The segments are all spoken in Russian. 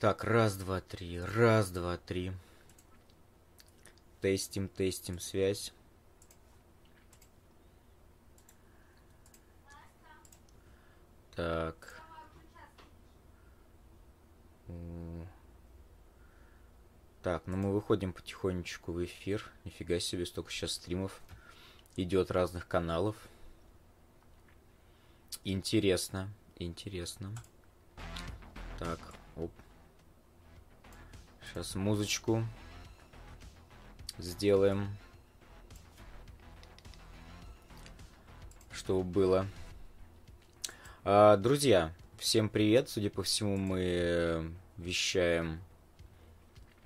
Так, раз, два, три, раз, два, три. Тестим, тестим связь. Так. Так, ну мы выходим потихонечку в эфир. Нифига себе, столько сейчас стримов идет разных каналов. Интересно, интересно. Так. Сейчас музычку сделаем. Чтобы было. А, друзья, всем привет. Судя по всему, мы вещаем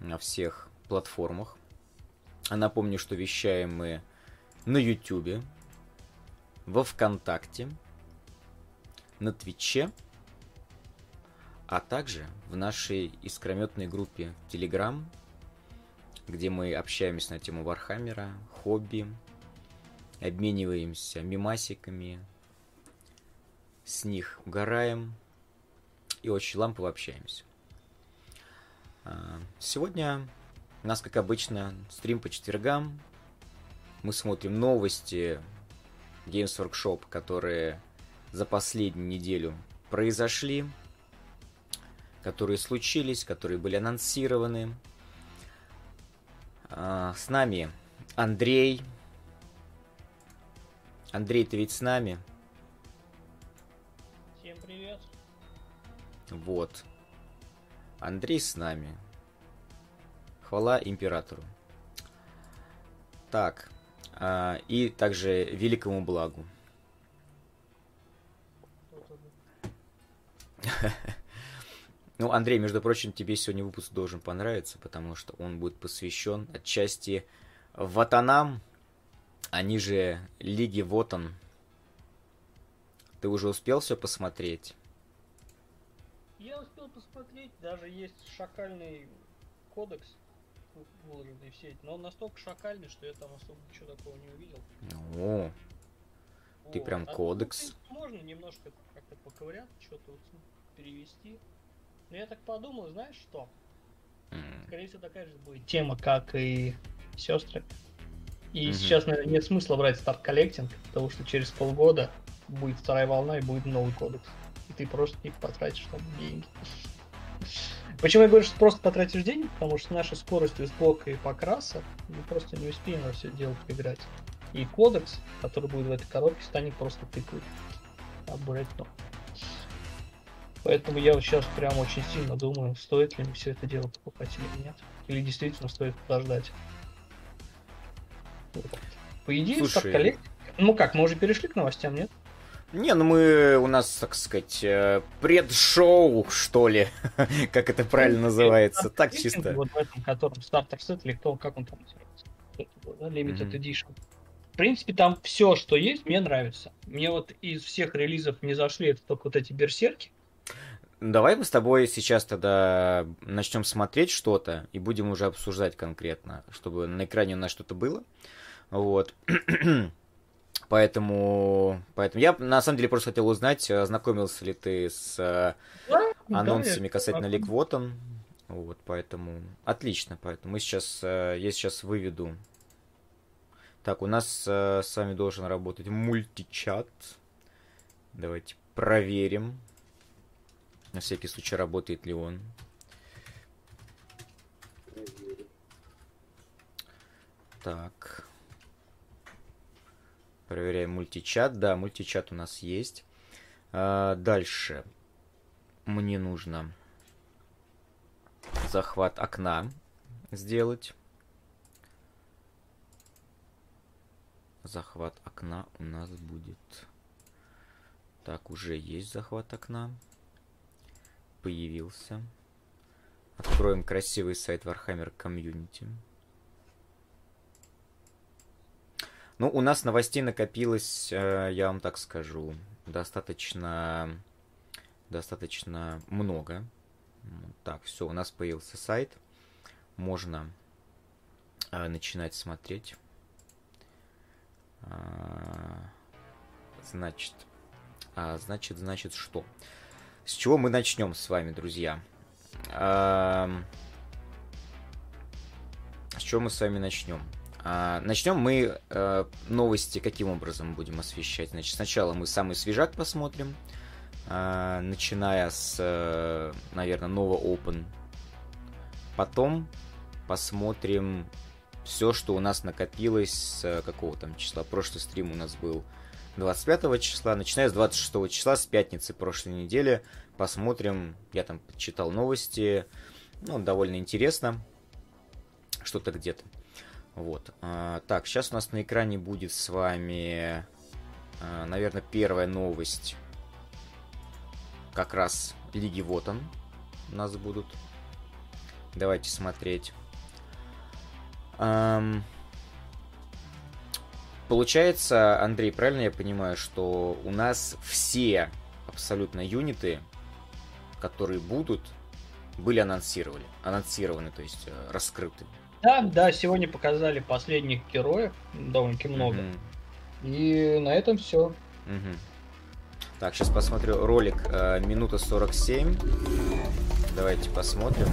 на всех платформах. А напомню, что вещаем мы на Ютубе, во Вконтакте, на Твиче, а также в нашей искрометной группе Telegram, где мы общаемся на тему Warhammer а, хобби, обмениваемся мемасиками, с них угораем и очень лампово общаемся. А, сегодня у нас, как обычно, стрим по четвергам. Мы смотрим новости Games Workshop, которые за последнюю неделю произошли, которые случились, которые были анонсированы. А, с нами Андрей. Андрей, ты ведь с нами? Вот. Андрей с нами. Хвала императору. Так. А, и также великому благу. Ну, Андрей, между прочим, тебе сегодня выпуск должен понравиться, потому что он будет посвящен отчасти Ватанам, они же Лиги Вотан. Ты уже успел все посмотреть? Я успел посмотреть, даже есть шакальный кодекс, выложенный в сеть, но он настолько шакальный, что я там особо ничего такого не увидел. О, вот. ты прям а кодекс. Ну, можно немножко как-то поковырять, что-то вот перевести. Но я так подумал, знаешь что? Скорее всего, такая же будет тема, как и сестры. И mm-hmm. сейчас, наверное, нет смысла брать старт коллектинг, потому что через полгода будет вторая волна и будет новый кодекс и ты просто не потратишь там деньги. Почему я говорю, что просто потратишь деньги? Потому что с нашей скоростью сбока и покраса мы просто не успеем во все дело поиграть. И кодекс, который будет в этой коробке, станет просто тыкать. Обрать но. Поэтому я вот сейчас прям очень сильно думаю, стоит ли мне все это дело покупать или нет. Или действительно стоит подождать. По идее, Слушай... как коллег... Ну как, мы уже перешли к новостям, нет? Не, ну мы у нас, так сказать, э, предшоу, что ли, как это правильно называется, так чисто. Вот в этом, котором Starter Set, или кто, как он там называется, Limited Edition. В принципе, там все, что есть, мне нравится. Мне вот из всех релизов не зашли это только вот эти берсерки. Давай мы с тобой сейчас тогда начнем смотреть что-то и будем уже обсуждать конкретно, чтобы на экране у нас что-то было. Вот. Поэтому, поэтому я на самом деле просто хотел узнать, ознакомился ли ты с э, да, анонсами да, касательно League Wotan. Вот, поэтому отлично. Поэтому мы сейчас, э, я сейчас выведу. Так, у нас э, с вами должен работать мультичат. Давайте проверим. На всякий случай, работает ли он. Так. Проверяем мультичат. Да, мультичат у нас есть. А, дальше. Мне нужно захват окна сделать. Захват окна у нас будет... Так, уже есть захват окна. Появился. Откроем красивый сайт Warhammer Community. Ну, у нас новостей накопилось, э, я вам так скажу, достаточно, достаточно много. Так, все, у нас появился сайт. Можно э, начинать смотреть. А, значит, а, значит, значит, что? С чего мы начнем с вами, друзья? с чего мы с вами начнем? А, начнем мы э, новости каким образом будем освещать? Значит, сначала мы самый свежак посмотрим, э, начиная с, э, наверное, нового Open. Потом посмотрим все, что у нас накопилось с какого там числа. Прошлый стрим у нас был 25 числа, начиная с 26 числа, с пятницы прошлой недели. Посмотрим, я там читал новости, ну, довольно интересно, что-то где-то. Вот. А, так, сейчас у нас на экране будет с вами, а, наверное, первая новость. Как раз Лиги Вот он у нас будут. Давайте смотреть. Получается, Андрей, правильно я понимаю, что у нас все абсолютно юниты, которые будут, были анонсированы, анонсированы, то есть э, раскрыты. Да, да, сегодня показали последних героев, довольно-таки много. Mm-hmm. И на этом все. Mm-hmm. Так, сейчас посмотрю ролик э, минута 47. Давайте посмотрим.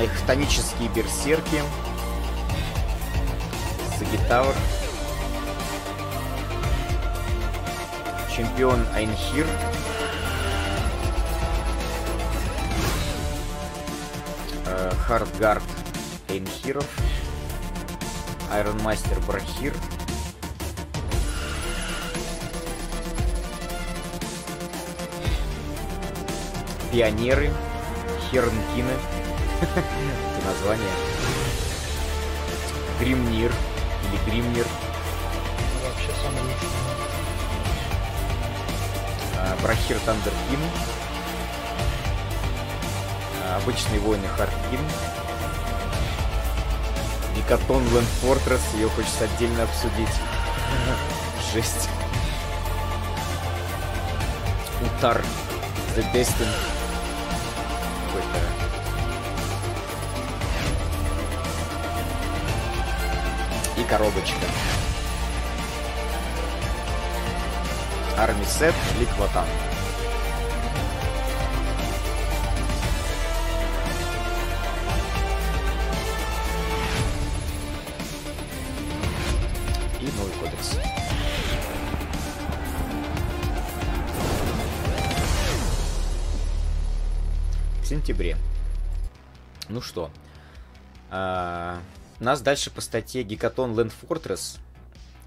На их хтонические берсерки. Сагитавр. чемпион Айнхир. Э, Хардгард Айнхиров. Айронмастер Брахир. Пионеры. Хернкины. Это название. Гримнир. Или Гримнир. Вообще самый лучший. Брахир Тандеркин, обычные воины Хардкин, Гекатон Лэнд Фортресс, ее хочется отдельно обсудить. Жесть. Утар The Destin. Какой-то коробочка. Армисет Ликватан. Нас дальше по статье Гекатон Land Fortress.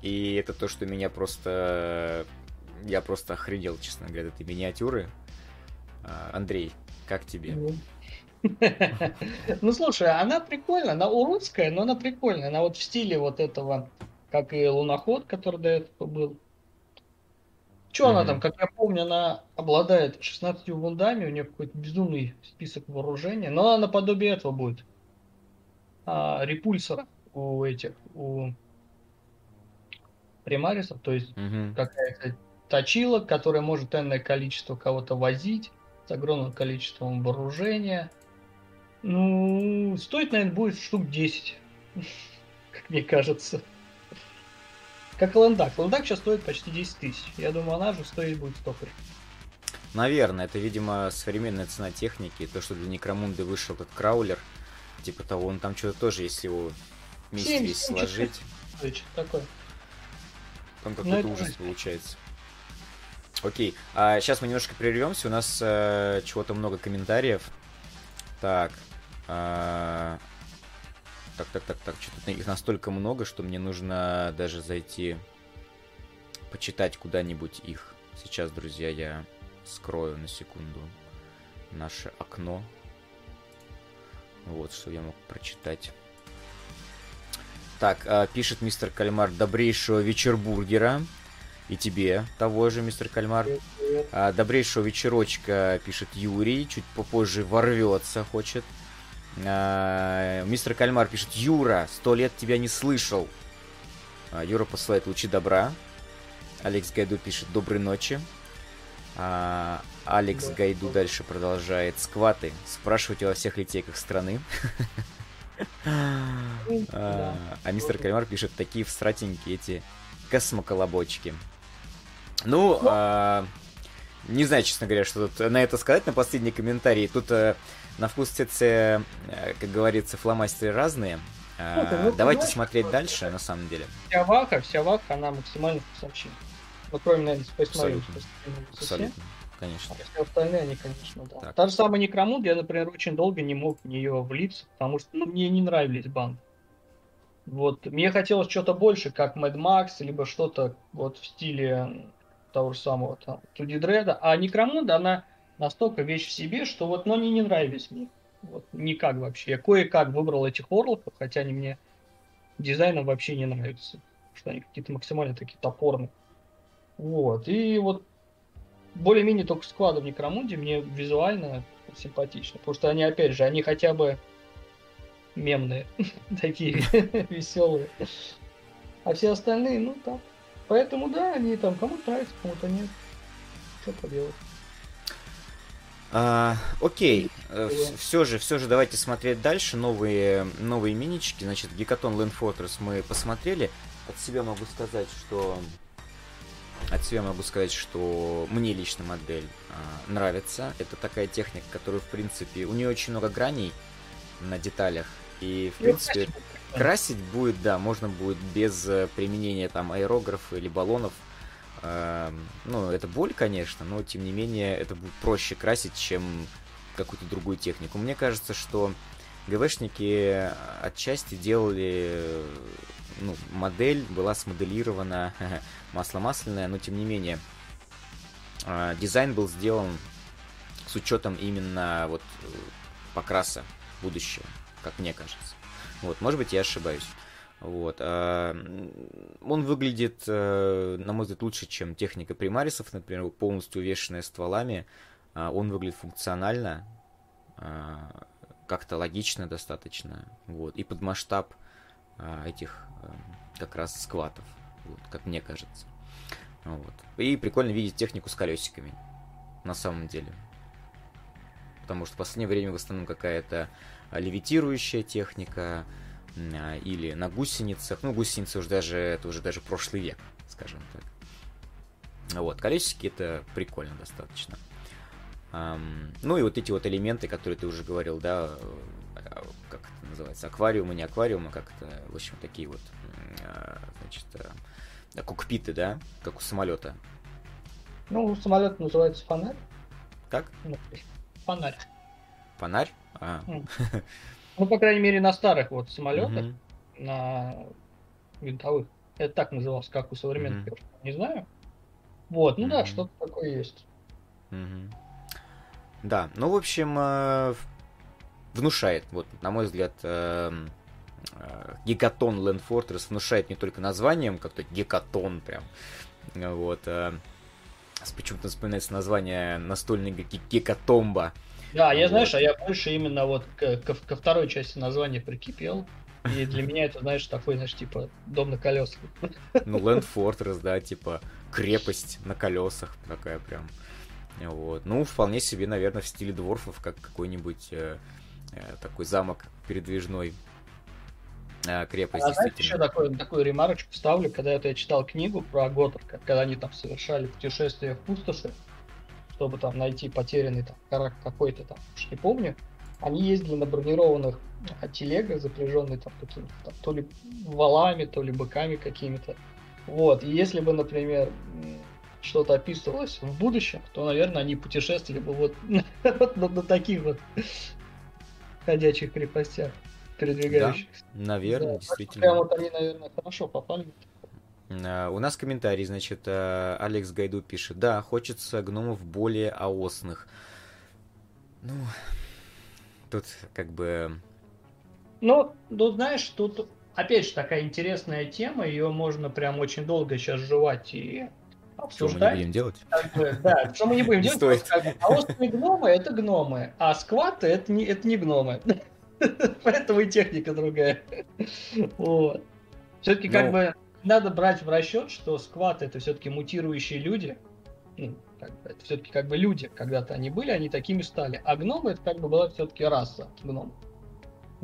И это то, что меня просто я просто охренел, честно говоря, этой миниатюры. А, Андрей, как тебе? Ну, ну, слушай, она прикольная, она уродская, но она прикольная. Она вот в стиле вот этого, как и луноход, который до этого был. Что она там, как я помню, она обладает 16 вундами, у нее какой-то безумный список вооружения, но она наподобие этого будет. А, репульсор у этих, у примарисов, то есть угу. какая-то точила, которая может энное количество кого-то возить с огромным количеством вооружения. Ну, стоит, наверное, будет штук 10, как мне кажется. Как ландак. Ландак сейчас стоит почти 10 тысяч. Я думаю, она же стоит будет столько же. Наверное, это, видимо, современная цена техники. То, что для Некромунды вышел этот краулер, типа того, он там что-то тоже, если его вместе весь сложить. Такое. Там какой-то ужас получается. Окей, а сейчас мы немножко прервемся, у нас э, чего-то много комментариев. Так, э, так, так, так, так, что-то их настолько много, что мне нужно даже зайти почитать куда-нибудь их. Сейчас, друзья, я скрою на секунду наше окно. Вот, что я мог прочитать. Так, э, пишет мистер Кальмар, добрейшего вечербургера. И тебе того же, мистер Кальмар. А, добрейшего вечерочка, пишет Юрий. Чуть попозже ворвется, хочет. А, мистер Кальмар пишет, Юра, сто лет тебя не слышал. А, Юра посылает лучи добра. Алекс Гайду пишет, доброй ночи. А, Алекс Гайду да. дальше продолжает. Скваты. Спрашивайте во всех литейках страны. А, а мистер Кальмар пишет, такие всратенькие эти космоколобочки. Ну, ну. А, не знаю, честно говоря, что тут на это сказать, на последний комментарий. Тут э, на вкус ЦЦ, э, как говорится, фломастеры разные. Ну, ну, Давайте смотреть дальше, на самом деле. Вся ваха, вся ваха, она максимально вкусовщина. Ну, кроме, наверное, Space Marine. Абсолютно. Конечно. А все остальные, они, конечно, да. Так. Та же самая Некромунд, я, например, очень долго не мог в нее влиться, потому что ну, мне не нравились банды. Вот, мне хотелось что-то больше, как Mad Max, либо что-то вот в стиле того же самого там, Туди Дреда. А Некромунда, она настолько вещь в себе, что вот, но они не нравились мне. Вот, никак вообще. Я кое-как выбрал этих орлоков, хотя они мне дизайном вообще не нравятся. Что они какие-то максимально такие топорные. Вот. И вот более-менее только склады в Некромунде мне визуально симпатичны. Потому что они, опять же, они хотя бы мемные, такие веселые. А все остальные, ну так. Поэтому да, они там кому-то нравятся, кому-то нет. Что поделать. А, окей, э, все же, все же давайте смотреть дальше. Новые, новые минички. Значит, Гекатон Land Fortress мы посмотрели. От себя могу сказать, что от себя могу сказать, что мне лично модель а, нравится. Это такая техника, которую, в принципе, у нее очень много граней на деталях. И, в принципе, красить будет, да, можно будет без э, применения там аэрографа или баллонов. А, ну, это боль, конечно, но, тем не менее, это будет проще красить, чем какую-то другую технику. Мне кажется, что ГВшники отчасти делали ну, модель была смоделирована масло масляное, но тем не менее а, дизайн был сделан с учетом именно вот э, покраса будущего, как мне кажется. Вот, может быть, я ошибаюсь. Вот. А, он выглядит, э, на мой взгляд, лучше, чем техника примарисов, например, полностью увешанная стволами. А, он выглядит функционально, как-то логично достаточно. Вот. И под масштаб этих как раз скватов, вот, как мне кажется. Вот. И прикольно видеть технику с колесиками, на самом деле. Потому что в последнее время в основном какая-то левитирующая техника а, или на гусеницах. Ну, гусеницы уже даже, это уже даже прошлый век, скажем так. Вот, колесики это прикольно достаточно. ну и вот эти вот элементы, которые ты уже говорил, да, а, как это называется, аквариумы, не аквариумы, как это, в общем, такие вот значит, кокпиты, да, как у самолета. Ну, самолет называется фонарь. Как? Ну, фонарь. Фонарь? А. Ну, по крайней мере, на старых вот самолетах, на винтовых. Это так называлось, как у современных, я не знаю. Вот, ну да, что-то такое есть. Да, ну, в общем, э, внушает, вот, на мой взгляд, Э, Гекатон Land Fortress внушает не только названием, как-то Гекатон прям. Вот. А почему-то вспоминается название настольной Гекатомба. Да, я, вот. знаешь, а я больше именно вот ко, ко второй части названия прикипел. И для меня это, знаешь, такой, знаешь, типа дом на колесах. Ну, Land Fortress, да, типа крепость на колесах такая прям. Вот. Ну, вполне себе, наверное, в стиле дворфов, как какой-нибудь э, э, такой замок передвижной крепость. А знаете, еще такую, такую ремарочку вставлю, когда это я читал книгу про Готов, когда они там совершали путешествие в пустоши, чтобы там найти потерянный там карак какой-то там, уж не помню, они ездили на бронированных а, телегах, запряженные там какими-то там, то ли валами, то ли быками какими-то. Вот, и если бы, например, что-то описывалось в будущем, то, наверное, они путешествовали бы вот, на таких вот ходячих крепостях передвигающихся. Да, наверное, да, действительно. Прям вот они, наверное, хорошо попали. Uh, у нас комментарий, значит, uh, Алекс Гайду пишет, да, хочется гномов более аосных. Ну, тут как бы... Ну, ну, знаешь, тут опять же такая интересная тема, ее можно прям очень долго сейчас жевать и обсуждать. Что мы не будем делать? Как бы, да, что мы не будем делать. Стоит. Как бы, аосные гномы это гномы, а скваты это не, это не гномы. Поэтому и техника другая. Вот. Все-таки как ну. бы надо брать в расчет, что скват это все-таки мутирующие люди. Ну, как бы, это все-таки как бы люди. Когда-то они были, они такими стали. А гномы это как бы была все-таки раса гном.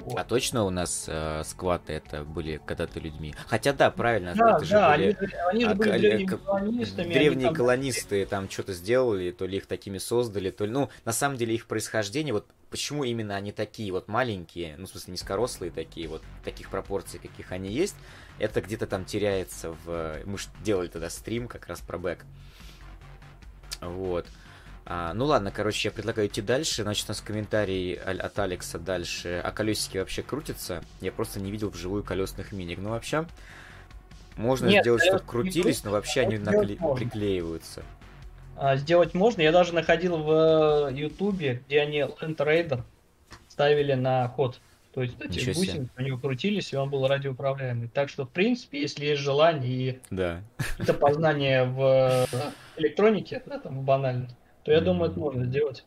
Вот. А точно у нас э, скваты это были когда-то людьми? Хотя да, правильно, да, это же да, были, они, они же были а, древними колонистами. Древние там... колонисты там что-то сделали, то ли их такими создали, то ли... Ну, на самом деле их происхождение, вот почему именно они такие вот маленькие, ну, в смысле, низкорослые такие, вот таких пропорций, каких они есть, это где-то там теряется в... Мы же делали тогда стрим как раз про бэк. Вот. А, ну ладно, короче, я предлагаю идти дальше. Значит, у нас комментарий от Алекса дальше. А колесики вообще крутятся? Я просто не видел вживую колесных миник. Ну вообще, можно Нет, сделать, чтобы крутились, но вообще они накле... приклеиваются. А, сделать можно. Я даже находил в Ютубе, где они Land Raider ставили на ход. То есть эти бусинки у него крутились, и он был радиоуправляемый. Так что, в принципе, если есть желание и да. это познание в электронике, да, там банально, то я думаю, это можно сделать.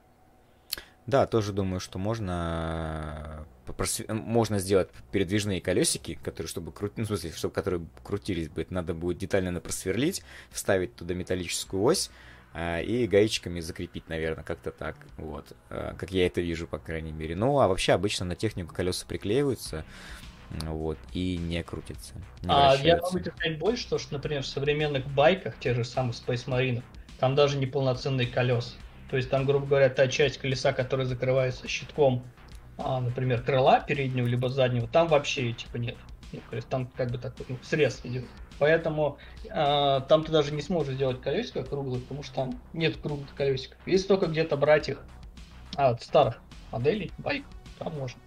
Да, тоже думаю, что можно э, можно сделать передвижные колесики, которые, чтобы крутить, ну, в смысле, чтобы которые крутились бы, это надо будет детально просверлить, вставить туда металлическую ось э, и гаечками закрепить, наверное, как-то так, вот, э, как я это вижу, по крайней мере. Ну, а вообще обычно на технику колеса приклеиваются, вот, и не крутятся. Не а я могу сказать больше, что, например, в современных байках, тех же самых Space Marine, там даже не полноценные колеса. То есть там, грубо говоря, та часть колеса, которая закрывается щитком, а, например, крыла переднего либо заднего, там вообще типа нет. Ну, то есть там как бы такой ну, срез идет. Поэтому э, там ты даже не сможешь сделать колесико круглое, потому что там нет круглых колесиков. Если только где-то брать их от старых моделей, байк, там можно.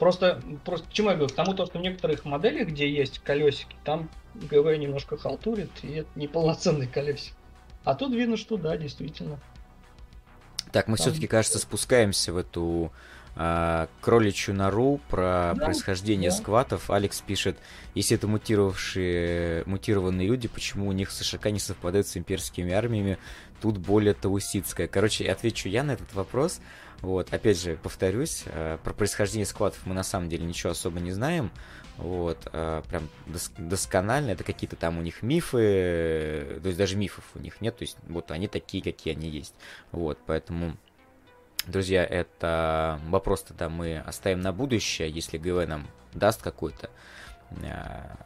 Просто, просто чему я говорю? К тому, то, что в некоторых моделях, где есть колесики, там ГВ немножко халтурит, и это неполноценный колесик. А тут видно, что да, действительно. Так, мы Там... все-таки, кажется, спускаемся в эту э, кроличью нору про да, происхождение да. скватов. Алекс пишет, если это мутировавшие, мутированные люди, почему у них СШК не совпадает с имперскими армиями? Тут более таусидская. Короче, отвечу я на этот вопрос. Вот, опять же, повторюсь, э, про происхождение скватов мы на самом деле ничего особо не знаем. Вот, э, прям дос- досконально. Это какие-то там у них мифы, то есть даже мифов у них нет. То есть вот они такие, какие они есть. Вот, поэтому, друзья, это вопрос тогда мы оставим на будущее, если ГВ нам даст какой-то э,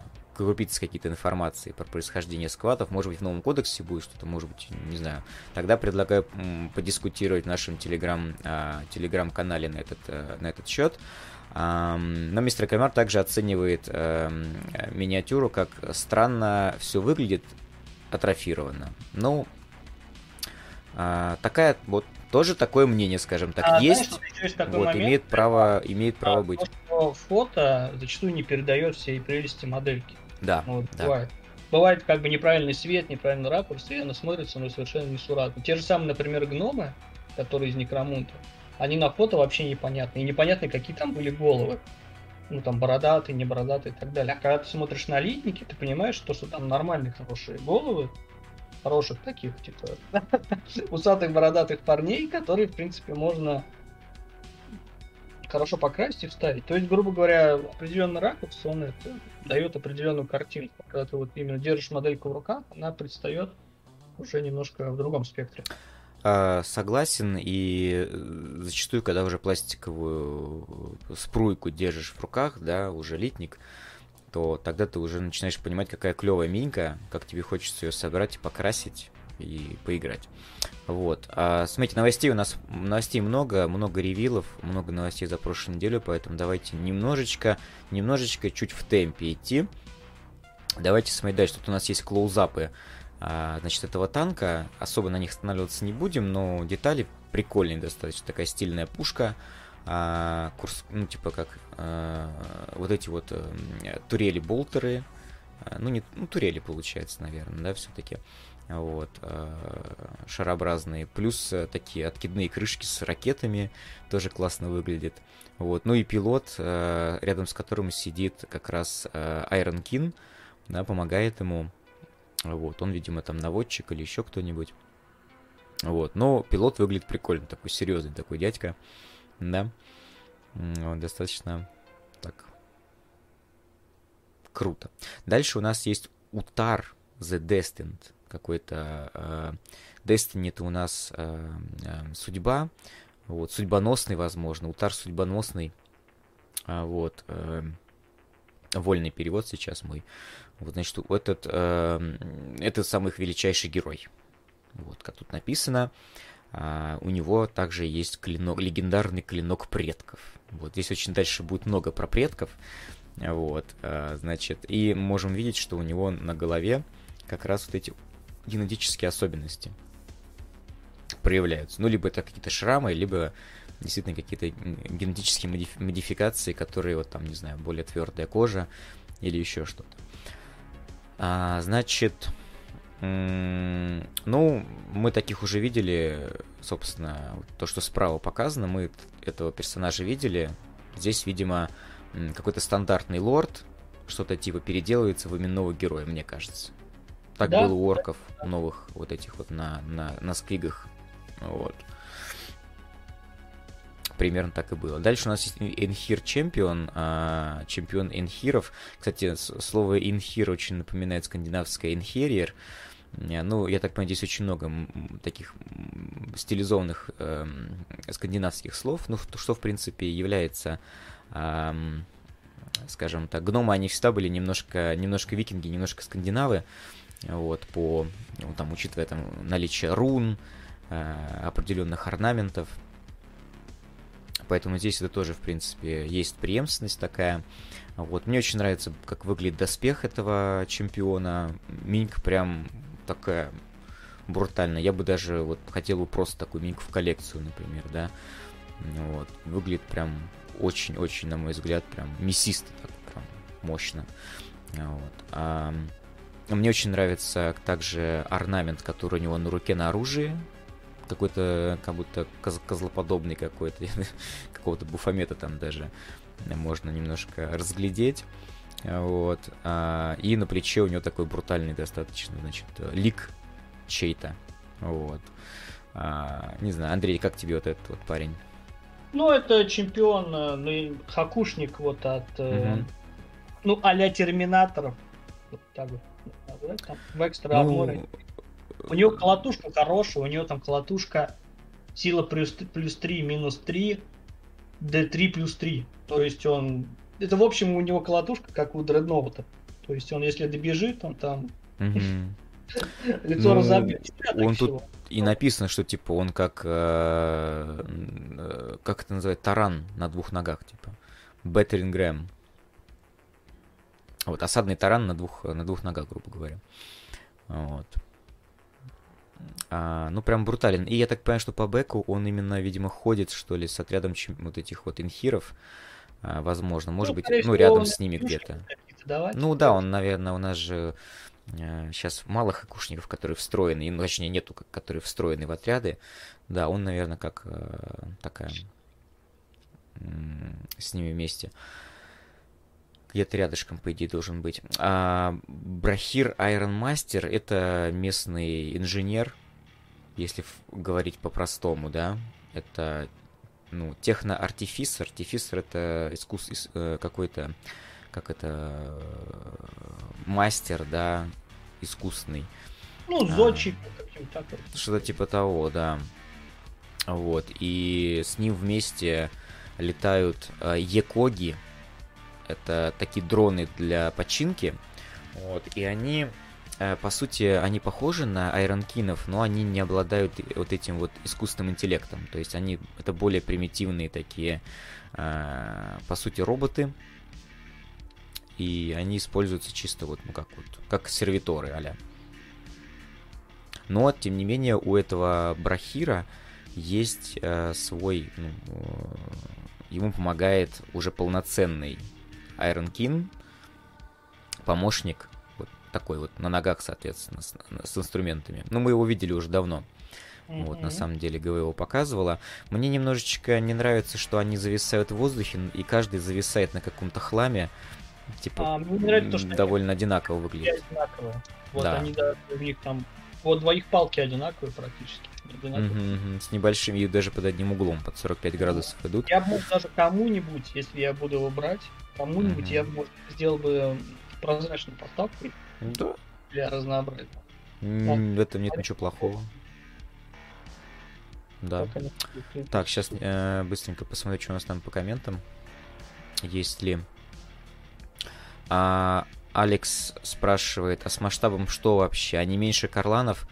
крупицы какие-то информации про происхождение скватов. Может быть, в новом кодексе будет что-то, может быть, не знаю. Тогда предлагаю подискутировать в нашем телеграм, а, телеграм-канале на этот, э, на этот счет. Но мистер Камер также оценивает эм, миниатюру как странно все выглядит атрофировано. Ну, а, такая вот тоже такое мнение, скажем так, а, есть. Знаешь, есть вот, момент, имеет право, имеет право а, быть. Фото зачастую не передает всей прелести модельки. Да, вот, да. Бывает. Бывает как бы неправильный свет, неправильный ракурс, и она смотрится, но совершенно несуразно. Те же самые, например, гномы, которые из Некромунта, они на фото вообще непонятны. И непонятно, какие там были головы. Ну, там, бородатые, не бородатые и так далее. А когда ты смотришь на литники, ты понимаешь, что, что там нормальные, хорошие головы, хороших таких, типа, усатых, бородатых парней, которые, в принципе, можно хорошо покрасить и вставить. То есть, грубо говоря, определенный ракурс, он это дает определенную картинку. Когда ты вот именно держишь модельку в руках, она предстает уже немножко в другом спектре. А, согласен, и э, зачастую, когда уже пластиковую спруйку держишь в руках, да, уже литник, то тогда ты уже начинаешь понимать, какая клевая минька, как тебе хочется ее собрать и покрасить и поиграть. Вот. А, смотрите, новостей у нас новостей много, много ревилов, много новостей за прошлую неделю, поэтому давайте немножечко, немножечко чуть в темпе идти. Давайте смотреть дальше. Тут у нас есть клоузапы а, значит, этого танка. Особо на них останавливаться не будем, но детали прикольные достаточно. Такая стильная пушка. А, курс, ну, типа как а, вот эти вот а, турели-болтеры. А, ну, не, ну, турели получается, наверное, да, все-таки. Вот, а, шарообразные. Плюс а, такие откидные крышки с ракетами. Тоже классно выглядит. Вот. Ну и пилот, а, рядом с которым сидит как раз а, Iron King, да, помогает ему вот, он, видимо, там наводчик или еще кто-нибудь. Вот, но пилот выглядит прикольно, такой серьезный такой дядька, да. Вот, достаточно так круто. Дальше у нас есть Утар The Destined, какой-то э, Destiny это у нас э, э, судьба, вот, судьбоносный, возможно, Утар судьбоносный, А, вот. Вольный перевод сейчас мой. Вот, значит, этот, э, это самый величайший герой. Вот, как тут написано. Uh, у него также есть клинок, легендарный клинок предков. Вот здесь очень дальше будет много про предков. Вот, uh, значит, и можем видеть, что у него на голове как раз вот эти генетические особенности проявляются. Ну, либо это какие-то шрамы, либо действительно какие-то генетические модификации, которые, вот там, не знаю, более твердая кожа или еще что-то. А, значит, ну, мы таких уже видели, собственно, то, что справа показано, мы этого персонажа видели. Здесь, видимо, какой-то стандартный лорд, что-то типа переделывается в именного героя, мне кажется. Так да? было у орков новых вот этих вот на, на, на скригах. Вот. Примерно так и было. Дальше у нас есть Энхир чемпион, а, чемпион Энхиров. Кстати, слово Энхир очень напоминает скандинавское Энхериер. Ну, я так понимаю, здесь очень много таких стилизованных э, скандинавских слов, ну, что, в принципе, является, э, скажем так, гномы, они всегда были немножко, немножко викинги, немножко скандинавы, вот, по, ну, там, учитывая там наличие рун, э, определенных орнаментов, поэтому здесь это тоже, в принципе, есть преемственность такая. Вот, мне очень нравится, как выглядит доспех этого чемпиона. Минька прям такая брутальная. Я бы даже вот хотел бы просто такую миньку в коллекцию, например, да. Вот, выглядит прям очень-очень, на мой взгляд, прям мясисто, так прям мощно. Вот. А, мне очень нравится также орнамент, который у него на руке на оружии. Какой-то, как будто коз козлоподобный какой-то, какого-то буфомета там даже можно немножко разглядеть. Вот. А, и на плече у него такой брутальный достаточно, значит, лик чей-то. Вот. А, не знаю, Андрей, как тебе вот этот вот парень? Ну, это чемпион, ну, хакушник вот от, угу. ну, а-ля Терминаторов. Вот так вот там, в экстра ну... У него колотушка хорошая, у него там колотушка сила плюс, плюс 3, минус 3, D3 плюс 3. То есть он... Это, в общем, у него колотушка, как у Дредноута. То есть он, если добежит, он там... Лицо ну, разобьет. Он тут и написано, что типа он как... Э, э, как это называется? Таран на двух ногах, типа. Беттерингрэм. Вот, осадный таран на двух, на двух ногах, грубо говоря. Вот. А, ну, прям брутален. И я так понимаю, что по бэку он именно, видимо, ходит, что ли, с отрядом вот этих вот инхиров. А, возможно, может ну, быть, ну, рядом с ними где-то. Ну да, он, наверное, у нас же а, сейчас мало хакушников, которые встроены, ну, точнее, нету, которые встроены в отряды. Да, он, наверное, как а, такая с ними вместе где-то рядышком, по идее, должен быть. А Брахир Айрон Мастер — это местный инженер, если говорить по-простому, да. Это, ну, техно-артифисер. Артифисер — это искус... Э, какой-то, как это, мастер, да, искусный. Ну, зодчик. А, что-то типа того, да. Вот, и с ним вместе летают э, Екоги, это такие дроны для починки. Вот, и они, э, по сути, они похожи на айронкинов, но они не обладают вот этим вот искусственным интеллектом. То есть они, это более примитивные такие, э, по сути, роботы. И они используются чисто вот, ну как вот, как сервиторы а Но, тем не менее, у этого Брахира есть э, свой, ну, э, ему помогает уже полноценный Iron King, помощник, вот такой вот, на ногах, соответственно, с, с инструментами. Ну, мы его видели уже давно. Mm-hmm. Вот, на самом деле, ГВ его показывала. Мне немножечко не нравится, что они зависают в воздухе, и каждый зависает на каком-то хламе. Типа, а, мне нравится, то, что довольно они одинаково выглядит. Одинаково. Вот да. они, да, у них там, вот двоих палки одинаковые практически. Угу, с небольшими, и даже под одним углом, под 45 градусов идут. Я бы даже кому-нибудь, если я буду его брать, Кому-нибудь mm-hmm. я может, сделал бы прозрачную подставку. Да. Для разнообразия. Mm, в этом нет ничего плохого. Да. Так, сейчас э, быстренько посмотрю, что у нас там по комментам. есть ли. А, Алекс спрашивает, а с масштабом что вообще? Они меньше Карланов?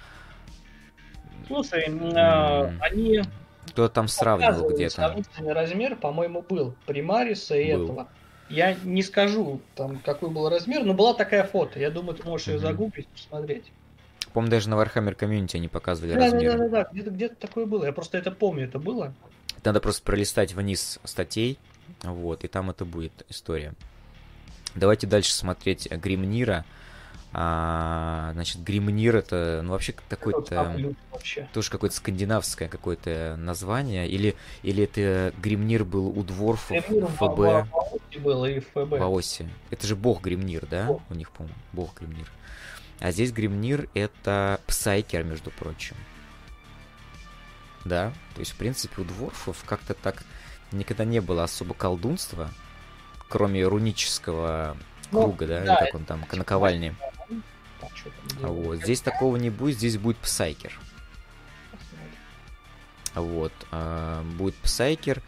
Слушай, mm. они... Кто там сравнивал где-то? Размер, по-моему, был Примариса и был. этого. Я не скажу, там, какой был размер, но была такая фото. Я думаю, ты можешь mm-hmm. ее загуглить, посмотреть. По-моему, даже на Warhammer Community они показывали да, размер. Да, да, да, да. Где-то, где-то такое было. Я просто это помню, это было. Надо просто пролистать вниз статей, вот, и там это будет история. Давайте дальше смотреть Гримнира. А, значит, Гримнир это, ну, вообще какой-то... Тоже какое-то скандинавское какое-то название. Или, или это Гримнир был у дворфов в ФБ? И в ФБ. В AoS е. Это же бог Гримнир, да? Бог. У них, по-моему, бог Гримнир. А здесь Гримнир это Псайкер, между прочим. Да, то есть, в принципе, у дворфов как-то так никогда не было особо колдунства, кроме рунического ну, круга, да, да, или как он там, наковальни. А вот. Здесь такого не будет, здесь будет Псайкер. Вот. А, будет Псайкер,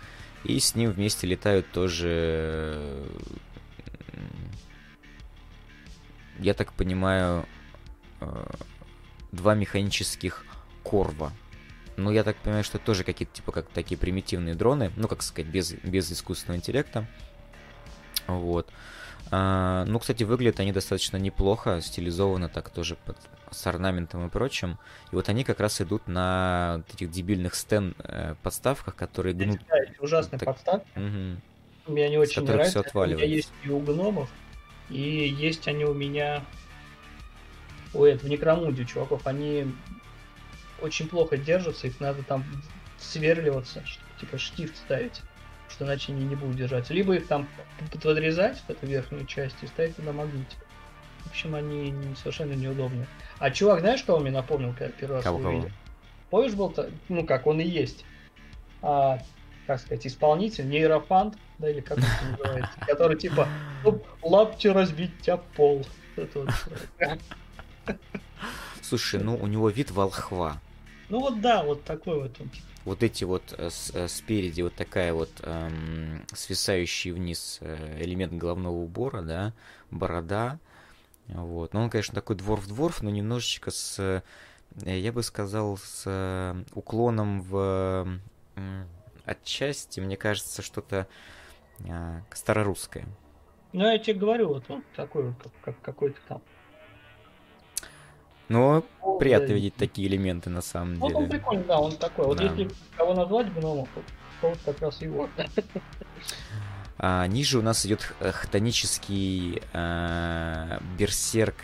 и с ним вместе летают тоже... Я так понимаю, а, два механических корва. Ну, я так понимаю, что тоже какие-то, типа, как такие примитивные дроны, ну, как сказать, без, без искусственного интеллекта. Вот. А, ну, кстати, выглядят они достаточно неплохо, стилизовано так тоже под, с орнаментом и прочим. И вот они как раз идут на этих дебильных стен э, подставках, которые гнут. Да, ужасные так... подставки. Угу. Мне они очень нравятся. Все у меня есть и у гномов, и есть они у меня у этого в Некромунде чуваков. Они очень плохо держатся, их надо там сверливаться, типа штифт ставить что иначе они не будут держаться. Либо их там подрезать, в эту верхнюю часть, и ставить туда магнитик. В общем, они совершенно неудобные. А чувак, знаешь, кого мне напомнил, когда первый раз кого, увидел? Кого? Помнишь, был, ну как, он и есть. А, как сказать, исполнитель, нейрофант, да, или как это называется, который типа, ну, лапти разбить тебя пол. Слушай, ну у него вид волхва. Ну вот да, вот такой вот он вот эти вот э, э, спереди вот такая вот эм, свисающий вниз э, элемент головного убора, да, борода, вот. Но он, конечно, такой дворф-дворф, но немножечко с, я бы сказал, с уклоном в отчасти, мне кажется, что-то старорусское. Ну, я тебе говорю, вот он такой, как, как какой-то там но ну, приятно да. видеть такие элементы на самом вот деле. Он прикольный, да, он такой. Вот если кого назвать гномом, то вот как раз его. А, ниже у нас идет хтонический а, берсерк.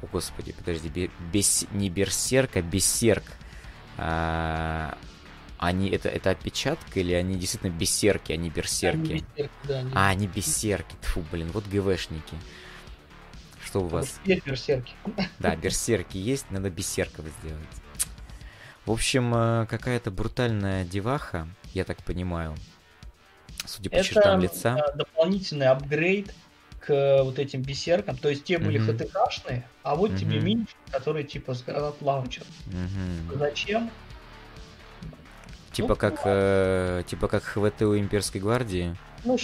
О, господи, подожди, бес, не берсерк, а бесерк. А, они это, это опечатка или они действительно бесерки, а не берсерки? Они бесерки да, они... А, они бесерки. Тфу, блин, вот ГВшники. Что у вас? Есть берсерки. Да, берсерки есть, надо бесерков сделать. В общем, э, какая-то брутальная деваха, я так понимаю, судя по Это чертам лица. Это дополнительный апгрейд к вот этим бисеркам. То есть те были mm-hmm. ХТКшные, а вот mm-hmm. тебе мини, которые типа с гранат лаунчер. Mm-hmm. Зачем? Типа ну, как, э, типа как ХВТ у имперской гвардии. Ну,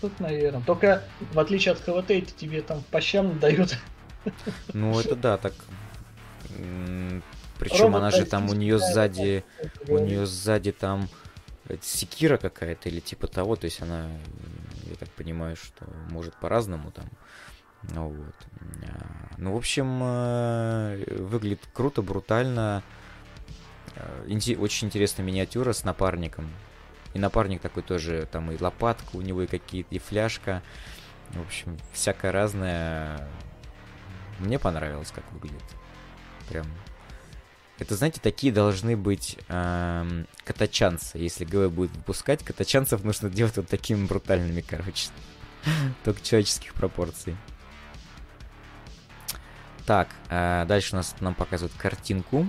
тут, наверное. Только в отличие от ХВТ, тебе там по щам дают. Ну, это да, так. Причем она же там у нее сзади, у нее сзади там секира какая-то или типа того, то есть она, я так понимаю, что может по-разному там. Ну вот. А, ну, в общем, э, выглядит круто, брутально. Э, очень интересная миниатюра с напарником. И напарник такой тоже, там и лопатка у него, и какие-то, и фляжка. В общем, всякое разное. Мне понравилось, как выглядит. Прям. Это, знаете, такие должны быть эм, катачанцы. Если ГВ будет выпускать, катачанцев нужно делать вот такими брутальными, короче. Только человеческих пропорций. Так, э, дальше у нас нам показывают картинку.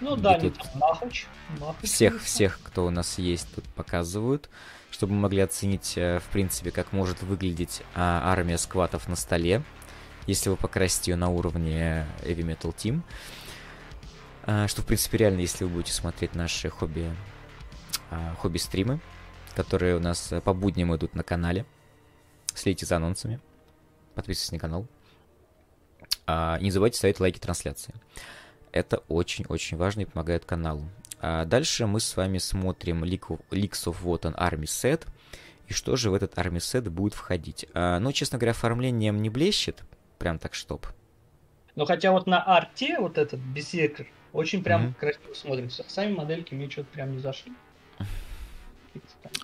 Ну да, тут Махач. Махач. Всех, всех, кто у нас есть, тут показывают, чтобы мы могли оценить, э, в принципе, как может выглядеть а, армия скватов на столе, если вы покрасите ее на уровне Heavy Metal Team. А, что, в принципе, реально, если вы будете смотреть наши хобби, а, хобби-стримы. которые у нас по будням идут на канале. Следите за анонсами. Подписывайтесь на канал. Не забывайте ставить лайки трансляции. Это очень-очень важно и помогает каналу. А дальше мы с вами смотрим Leaks of Wotan Army Set. И что же в этот Army Set будет входить? А, ну, честно говоря, оформлением не блещет. Прям так чтоб. Ну, хотя вот на арте вот этот бисекр очень прям mm-hmm. красиво смотрится. Сами модельки мне что-то прям не зашли.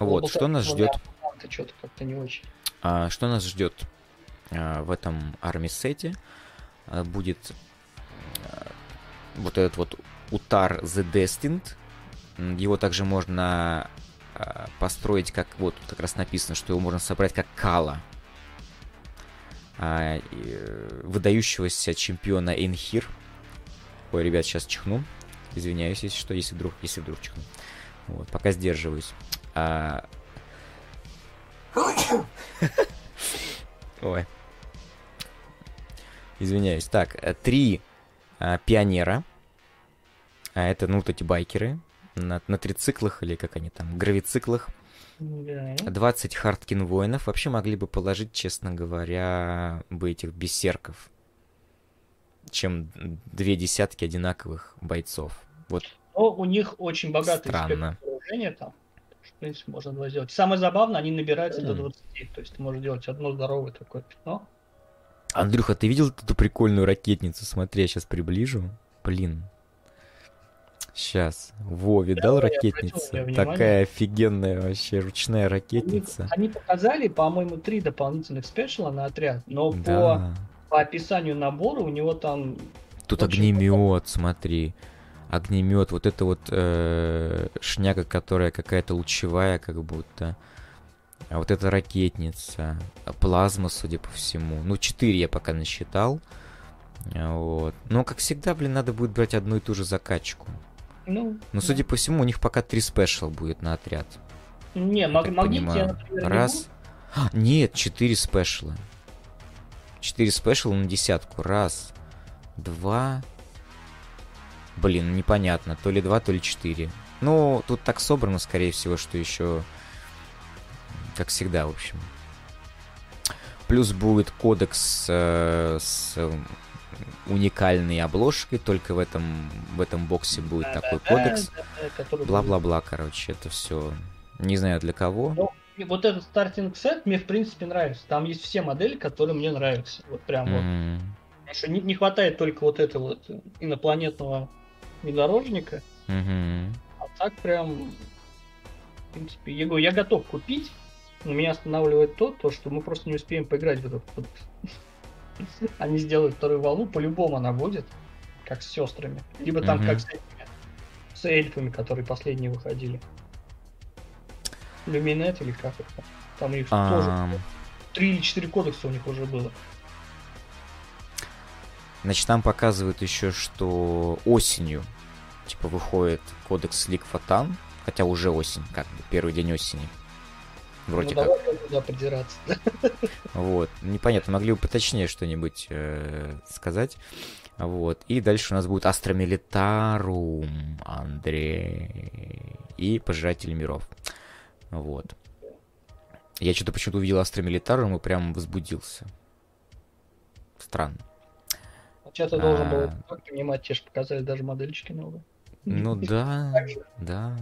Вот, что нас ждет? Что-то как-то не очень. А, что нас ждет а, в этом армисете? А, будет а, вот этот вот Утар The Destined. Его также можно а, построить как... Вот тут как раз написано, что его можно собрать как Кала. А, и, выдающегося чемпиона Энхир. Ой, ребят, сейчас чихну. Извиняюсь, если что, если вдруг, если вдруг чихну. Вот, пока сдерживаюсь. А... Ой. Извиняюсь. Так, э, три а, пионера. А это, ну, вот эти байкеры. На, на трициклах или как они там, гравициклах. Да. 20 Hearthkyn воинов. Вообще могли бы положить, честно говоря, бы этих берсерков. Чем две десятки одинаковых бойцов. Вот. Но у них очень богатый Странно. вооружения там. В принципе, можно два сделать. Самое забавное, они набираются mm. до 20. То есть ты можешь делать одно здоровое такое пятно. Андрюха, ты видел эту прикольную ракетницу? Смотри, я сейчас приближу. Блин. Сейчас. Во, видал да, ракетница? Такая офигенная вообще ручная ракетница. Они, они показали, по-моему, три дополнительных спешла на отряд, но да. по, по описанию набора у него там... Тут огнемет, смотри огнемет, вот это вот э, шняга, которая какая-то лучевая, как будто. А вот это ракетница, плазма, судя по всему. Ну, 4 я пока насчитал. Вот. Но, как всегда, блин, надо будет брать одну и ту же закачку. Ну, Но, судя да. по всему, у них пока три спешл будет на отряд. Не, маг- магнит я, например, Раз. Не а, нет, четыре спешла. Четыре спешла на десятку. Раз, два, Блин, непонятно, то ли 2, то ли 4. Ну, тут так собрано, скорее всего, что еще, как всегда, в общем. Плюс будет кодекс э, с уникальной обложкой, только в этом, в этом боксе будет да, такой да, кодекс. Бла-бла-бла, короче, это все. Не знаю для кого. Ну, вот этот стартинг сет мне, в принципе, нравится. Там есть все модели, которые мне нравятся. Вот прям mm-hmm. вот. Потому что не, не хватает только вот этого вот инопланетного внедорожника. Угу. А так прям, в принципе, я говорю, я готов купить, но меня останавливает то, то, что мы просто не успеем поиграть в этот вот. Они сделают вторую волну, по-любому она будет, как с сестрами. Либо там как с этими, с эльфами, которые последние выходили. Люминет или как это? Там их тоже три или четыре кодекса у них уже было. Значит, там показывают еще, что осенью, типа, выходит кодекс Лиг Вотан, хотя уже осень, как бы, первый день осени. Вроде ну, как. Туда придираться. Вот. Непонятно, могли бы поточнее что-нибудь э, сказать. Вот. И дальше у нас будет Astra Militarum, Андрей. И Пожиратель миров. Вот. Я что-то почему-то увидел Astra Militarum и прям возбудился. Странно. А... должен был понимать, тебе же показали даже модельчики новые. Ну да, да.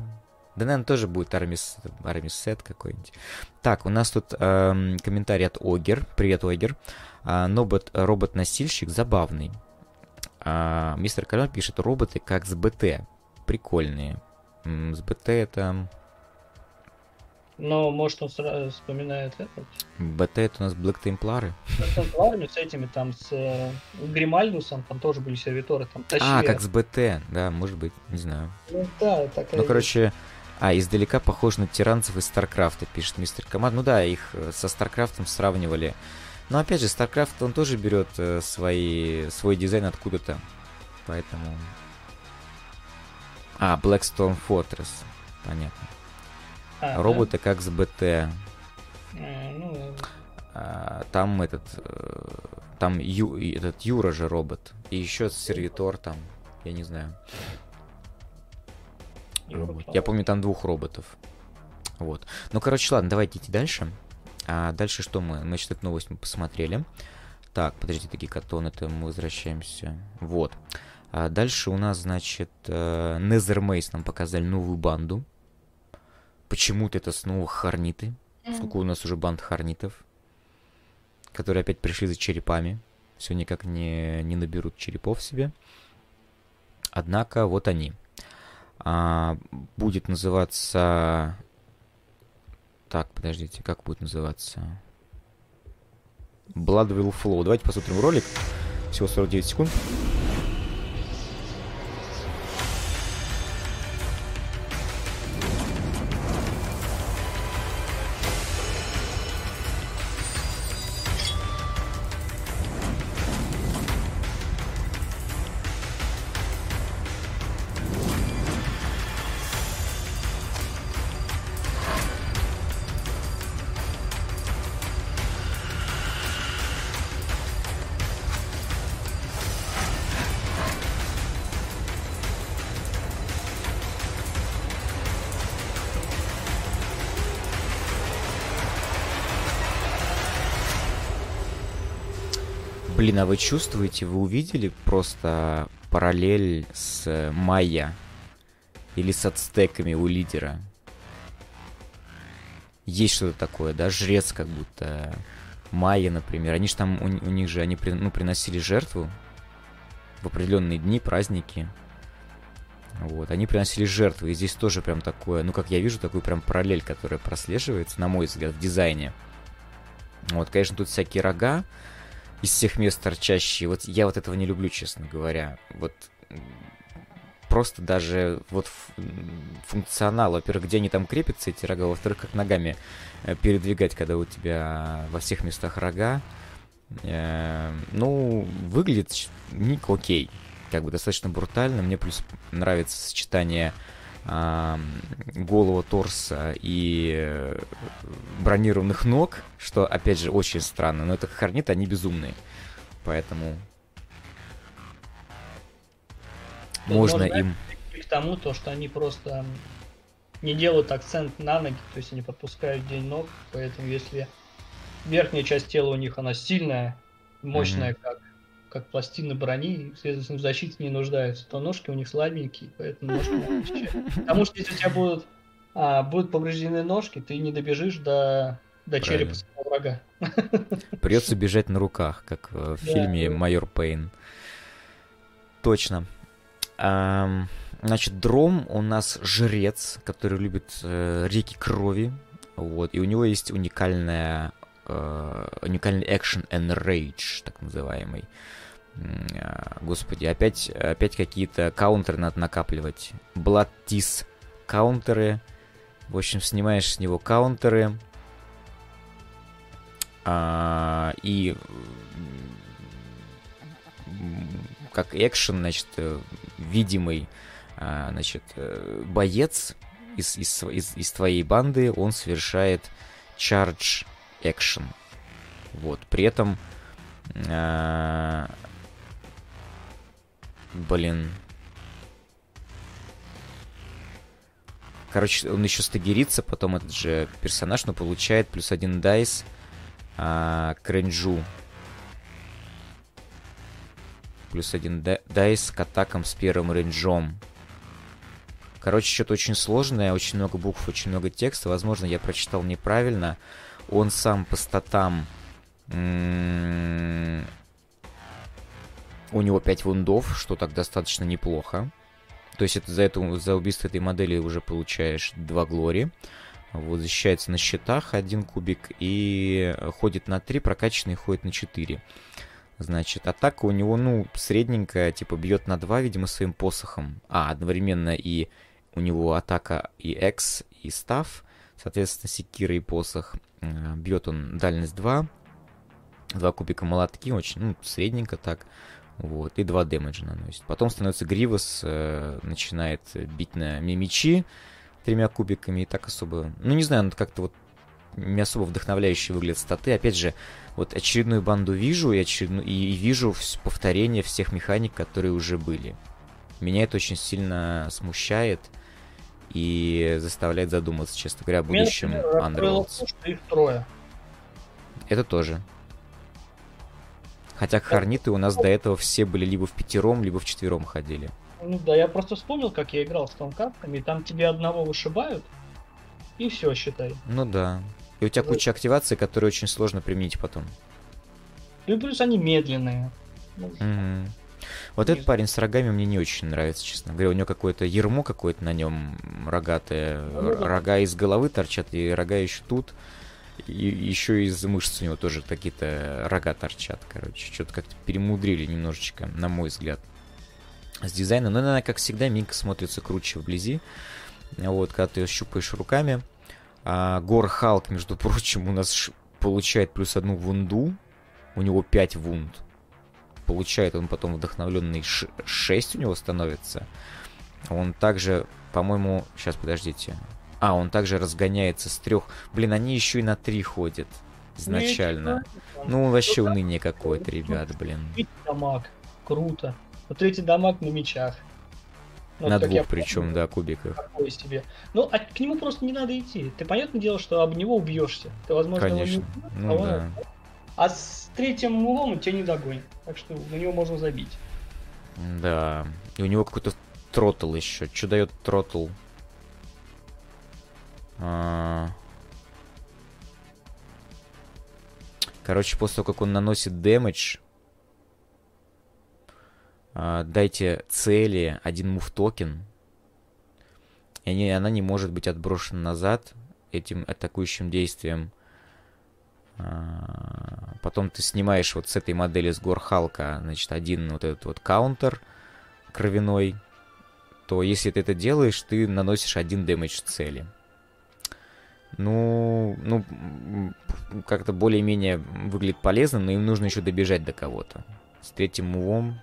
Да, наверное, тоже будет армис, армис сет какой-нибудь. Так, у нас тут эм, комментарий от Огер. Привет, Огер. А, робот, робот-носильщик забавный. А, мистер Кален пишет, роботы как с БТ. Прикольные. С БТ это но, может, он сразу вспоминает этот. БТ это у нас Black Templar ы. Templar ами, с этими, там, с э, Гримальдусом, там тоже были сервиторы, там тащили. А, как с БТ, да, может быть, не знаю. Ну да, такая... Ну, короче, а, издалека похож на терранцев из StarCraft а, пишет мистер Команд. Ну да, их э, со StarCraft ом сравнивали. Но опять же, StarCraft, он тоже берет э, свои, свой дизайн откуда-то. Поэтому... А, Blackstone Fortress. Понятно. А, Роботы да? как с БТ. А, ну... а, там этот... Э, там Ю, этот Юра же робот. И еще сервитор там. Я не знаю. Вот. Я помню, там двух роботов. Вот. Ну, короче, ладно, давайте идти дальше. А дальше что мы? Мы, значит, эту новость мы посмотрели. Так, подождите, такие катон, это мы возвращаемся. Вот. А дальше у нас, значит, э, Незермейс нам показали новую банду. Почему-то это снова Харниты. Сколько у нас уже банд Харнитов, которые опять пришли за черепами. Все никак не, не наберут черепов себе. Однако вот они. А, будет называться... Так, подождите, как будет называться? Blood Will Flow. Давайте посмотрим ролик. Всего 49 секунд. Блин, а вы чувствуете, вы увидели просто параллель с майя или с ацтеками у лидера? Есть что-то такое, да, жрец как будто майя, например. Они же там, у, у них же, они при, ну, приносили жертву в определенные дни, праздники. Вот, они приносили жертвы, и здесь тоже прям такое, ну, как я вижу, такую прям параллель, которая прослеживается, на мой взгляд, в дизайне. Вот, конечно, тут всякие рога, из всех мест торчащие. Вот я вот этого не люблю, честно говоря. Вот просто даже вот функционал, во-первых, где они там крепятся, эти рога, во-вторых, как ногами э, передвигать, когда у тебя во всех местах рога. Э, ну, выглядит ник окей. Как бы достаточно брутально. Мне плюс нравится сочетание голого торса и э, бронированных ног, что, опять же, очень странно. Но это хорнит, они безумные. Поэтому можно им... К тому, то, что они просто не делают акцент на ноги, то есть они подпускают день ног, поэтому если верхняя часть тела у них, она сильная, мощная, mm-hmm. как как пластины брони, следовательно, в защите не нуждаются, то ножки у них слабенькие, поэтому ножки Потому что если у тебя будут, а, будут повреждены ножки, ты не добежишь до, до черепа своего врага. Придется бежать на руках, как в да, фильме. «Майор Пейн». Точно. А, значит, Дром у нас жрец, который любит э, реки крови. Вот, и у него есть уникальная э, уникальный экшен and rage, так называемый. А, господи, опять, опять какие-то каунтеры надо накапливать. Tease каунтеры. В общем, снимаешь с него каунтеры. А, и как экшен, значит, видимый, а, значит, боец из, из, из, из твоей банды, он совершает charge action. Вот, при этом а, Блин. Короче, он еще стагерится, потом этот же персонаж, но получает плюс один дайс а, к. Плюс один дайс к атакам с первым рейнджом. Короче, что-то очень сложное, очень много букв, очень много текста. Возможно, я прочитал неправильно. Он сам по статам у него 5 вундов, что так достаточно неплохо. То есть это за, эту, за убийство этой модели уже получаешь 2 глори. Вот, защищается на щитах один кубик и ходит на 3, прокачанный ходит на 4. Значит, атака у него, ну, средненькая, типа бьет на 2, видимо, своим посохом. А, одновременно и у него атака и X, и став. Соответственно, секира и посох. Бьет он дальность 2. Два кубика молотки, очень, ну, средненько так. Вот, и два дэмэджа наносит. Потом становится Гривос, э, начинает бить на мечи тремя кубиками, и так особо... Ну, не знаю, ну, как-то вот не особо вдохновляющие выглядят статы. Опять же, вот очередную банду вижу, и, очередную, и, и вижу повторение всех механик, которые уже были. Меня это очень сильно смущает. и заставляет задуматься, честно говоря, о будущем Underworlds. Их трое. Это тоже. Хотя Хорниты у нас до этого все были либо в пятером, либо в четвером ходили. Ну да, я просто вспомнил, как я играл с тонкартами, там тебе одного вышибают, и все, считай. Ну да. И у тебя да. куча активаций, которые очень сложно применить потом. Ну и плюс они медленные. Mm-hmm. Вот этот парень с рогами мне не очень нравится, честно говоря. У него какое-то ермо какое-то на нем рогатое. Ну. Рога из головы торчат, и рога еще тут. И еще из мышц у него тоже какие-то рога торчат, короче. Что-то как-то перемудрили немножечко, на мой взгляд, с дизайном. Но она, как всегда, Минка смотрится круче вблизи. Вот, когда ты ее щупаешь руками. А, Гор Халк, между прочим, у нас получает плюс одну вунду. У него 5 вунд. Получает он потом вдохновленный 6 у него становится. Он также, по-моему... Сейчас, подождите. А, он также разгоняется с трех. Блин, они еще и на три ходят изначально. Ну, вообще уныние какое-то, ребят, блин. дамаг. Круто. Вот третий дамаг на мечах. Вот, на двух причем, да, кубиках. Такое себе. Ну, а к нему просто не надо идти. Ты, понятное дело, что об него убьешься. Ты, возможно, Конечно. Не... Ну, а, да. а с третьим move ом он тебя не догонит. Так что на него можно забить. Да. И у него какой-то throttle еще. Что дает throttle? А. Короче, после того, как он наносит damage, а, дайте цели один move token, и они, она не может быть отброшена назад этим атакующим действием. А, потом ты снимаешь вот с этой модели с гор Халка, значит, один вот этот вот каунтер кровяной, то если ты это делаешь, ты наносишь один дэмэдж цели. Ну, ну, как-то более-менее выглядит полезно, но им нужно еще добежать до кого-то. С третьим мувом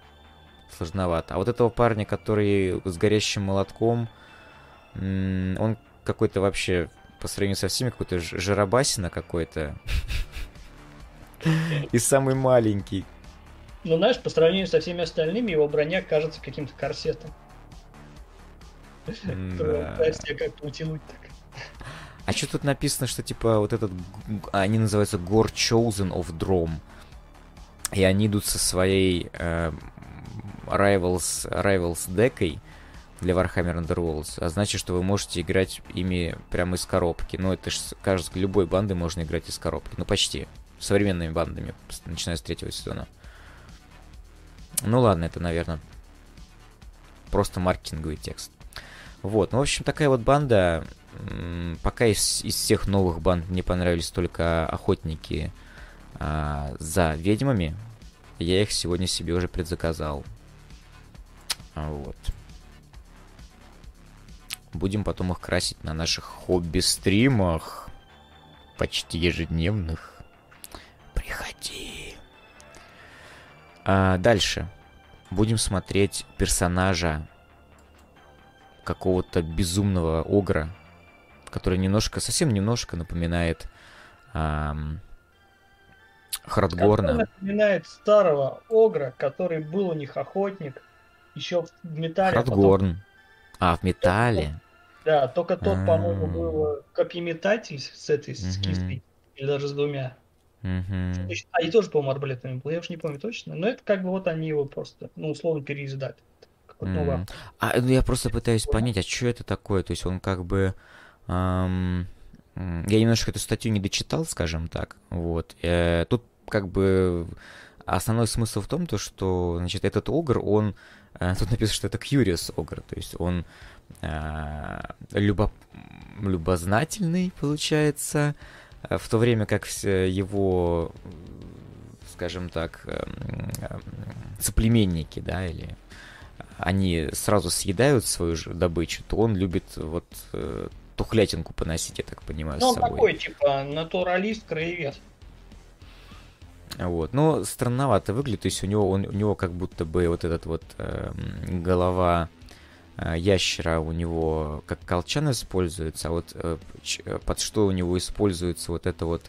сложновато. А вот этого парня, который с горящим молотком, он какой-то вообще, по сравнению со всеми, какой-то жиробасина какой-то. И самый маленький. Ну, знаешь, по сравнению со всеми остальными, его броня кажется каким-то корсетом. Да. как-то утянуть так. А что тут написано, что типа вот этот, они называются Gore Chosen of Drom. И они идут со своей э, Rivals, Rivals декой для Warhammer Underworlds, а значит, что вы можете играть ими прямо из коробки. Ну, это же, кажется, любой банды можно играть из коробки. Ну, почти. Современными бандами, начиная с третьего сезона. Ну ладно, это, наверное, просто маркетинговый текст. Вот, ну, в общем, такая вот банда. Пока из, из всех новых банд мне понравились только охотники а, за ведьмами. Я их сегодня себе уже предзаказал. Вот. Будем потом их красить на наших хобби-стримах. Почти ежедневных. Приходи. А дальше. Будем смотреть персонажа какого-то безумного огра, который немножко, совсем немножко напоминает эм, Хардгорна. напоминает старого огра, который был у них охотник, еще в металле. Хардгорн. Потом... А, в металле? Да, только тот, А-а-а. по-моему, был копьеметатель с этой, с кистой, или даже с двумя. А и тоже, по-моему, арбалетами был, я уж не помню точно. Но это как бы вот они его просто, ну, условно, переиздали. Mm. А ну, я просто пытаюсь понять, а что это такое? То есть он как бы... Эм, я немножко эту статью не дочитал, скажем так. Вот. Э, тут как бы основной смысл в том, то, что значит, этот огр, он Э, тут написано, что это Curious Ogre, то есть он э, любо, любознательный, получается, э, в то время как его, скажем так, э, э, соплеменники, да, или они сразу съедают свою же добычу, то он любит вот э, тухлятинку поносить, я так понимаю, ну, с собой. такой, типа, натуралист, краевед. Вот. Но странновато выглядит, то есть у него, он, у него как будто бы вот этот вот э, голова э, ящера у него как колчан используется, а вот э, э, под что у него используется вот это вот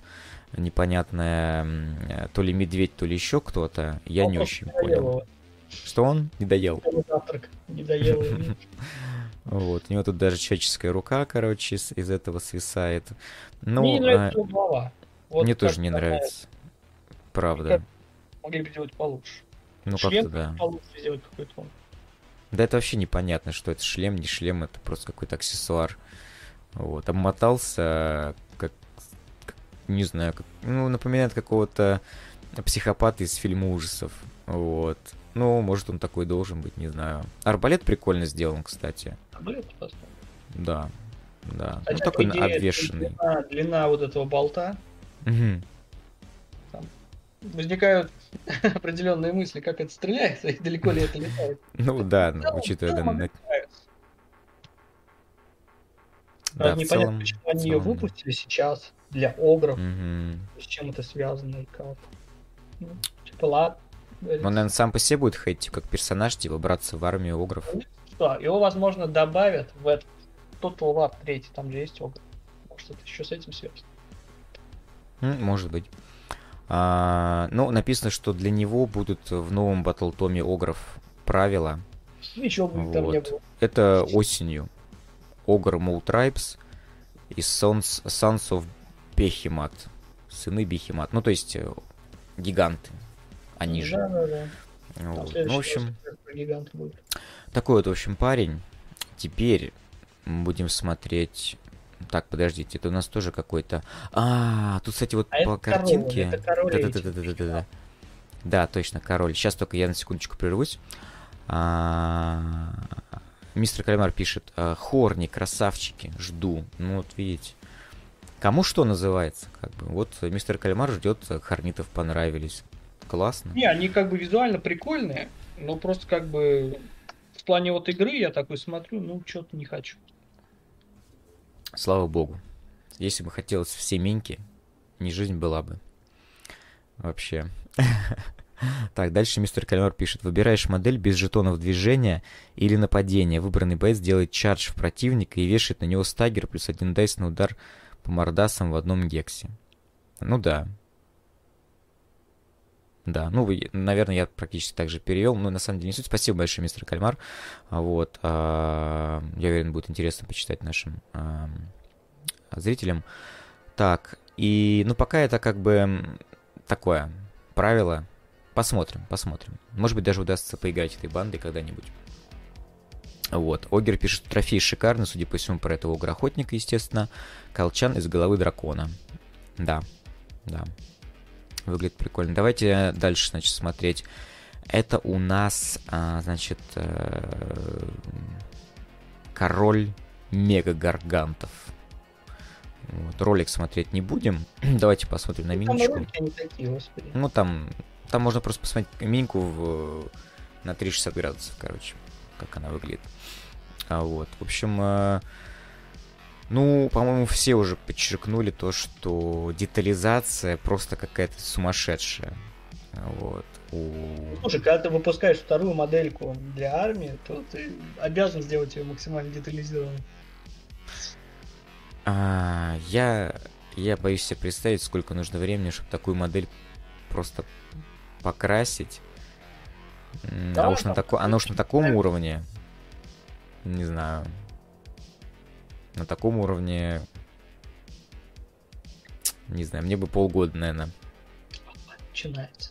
непонятное э, то ли медведь, то ли еще кто-то, я он не очень понял. Его. Что он? Не доел. Завтрак. Не доел. Вот, у него тут даже человеческая рука, короче, из, из этого свисает. Ну, Мне не нравится а... голова. Вот Мне тоже не нравится. Правда. Могли бы сделать получше. Ну, как-то да. получше сделать какой-то он. Да это вообще непонятно, что это шлем, не шлем, это просто какой-то аксессуар. Вот, обмотался, как, как не знаю, как, ну, напоминает какого-то психопата из фильма ужасов. Вот. Ну, может, он такой должен быть, не знаю. Арбалет прикольно сделан, кстати. Арбалет просто. Да. Да. Хотя, ну, такой идее, обвешенный. Длина, длина вот этого болта. Угу. Там возникают определенные мысли, как это стреляется и далеко ли это летает. Ну да, учитывая... Да, да, непонятно, целом, почему они ее выпустили сейчас для огров. Угу. С чем это связано и как. Ну, типа, ладно. Он, наверное, сам по себе будет ходить как персонаж, типа браться в армию огров. Ну, что, его, возможно, добавят в этот Total War 3, там же есть огр. Может, это еще с этим связано. Может быть. А, ну, написано, что для него будут в новом батл томе огров правила. Ничего вот. там не было. Это осенью. Огр Мул Tribes и Sons, Sons of Behemoth. Сыны Бехемат. Ну, то есть э, гиганты. Они же. Да, да, да. Вот. Ну, в общем, такой вот, в общем, парень. Теперь будем смотреть так, подождите, это у нас тоже какой-то... А, тут, кстати, вот а по картинке... Да-да-да-да-да-да. Да, точно, король. Сейчас только я на секундочку прервусь. А... Мистер Кальмар пишет, «А, Хорни, красавчики, жду. Ну вот видите. Кому что называется, как бы. Вот мистер Кальмар ждет, Хорнитов понравились. Классно. Не, они как бы визуально прикольные, но просто как бы в плане вот игры я такой смотрю, ну что-то не хочу. Слава богу. Если бы хотелось все миньки, не жизнь была бы. Вообще. Так, дальше мистер Кальмар пишет. Выбираешь модель без жетонов движения или нападения. Выбранный боец делает чардж в противника и вешает на него стагер плюс один дайс на удар по мордасам в одном гексе. Ну да. Да, ну, вы, наверное, я практически так же перевел. Но на самом деле не суть. Спасибо большое, мистер Кальмар. Вот. А, я уверен, будет интересно почитать нашим а, зрителям. Так, и, ну, пока это как бы такое правило Посмотрим, посмотрим. Может быть, даже удастся поиграть этой бандой когда-нибудь. Вот. Огер пишет, трофей шикарный, судя по всему, про этого огрохотника, естественно. Колчан из головы дракона. Да, да. Выглядит прикольно. Давайте дальше, значит, смотреть. Это у нас, а, значит, э, король мега-гаргантов. Вот. Ролик смотреть не будем. Давайте посмотрим на миничку. Ну, там там можно просто посмотреть миньку в, на 360 градусов, короче, как она выглядит. А вот, в общем, э, ну, по-моему, все уже подчеркнули то, что детализация просто какая-то сумасшедшая. Вот. У... Слушай, когда ты выпускаешь вторую модельку для армии, то ты обязан сделать ее максимально детализированной. А, я, я боюсь себе представить, сколько нужно времени, чтобы такую модель просто покрасить. Да, а уж на тако... Оно уж на таком уровне. Не знаю. На таком уровне. Не знаю, мне бы полгода, наверное. Начинается.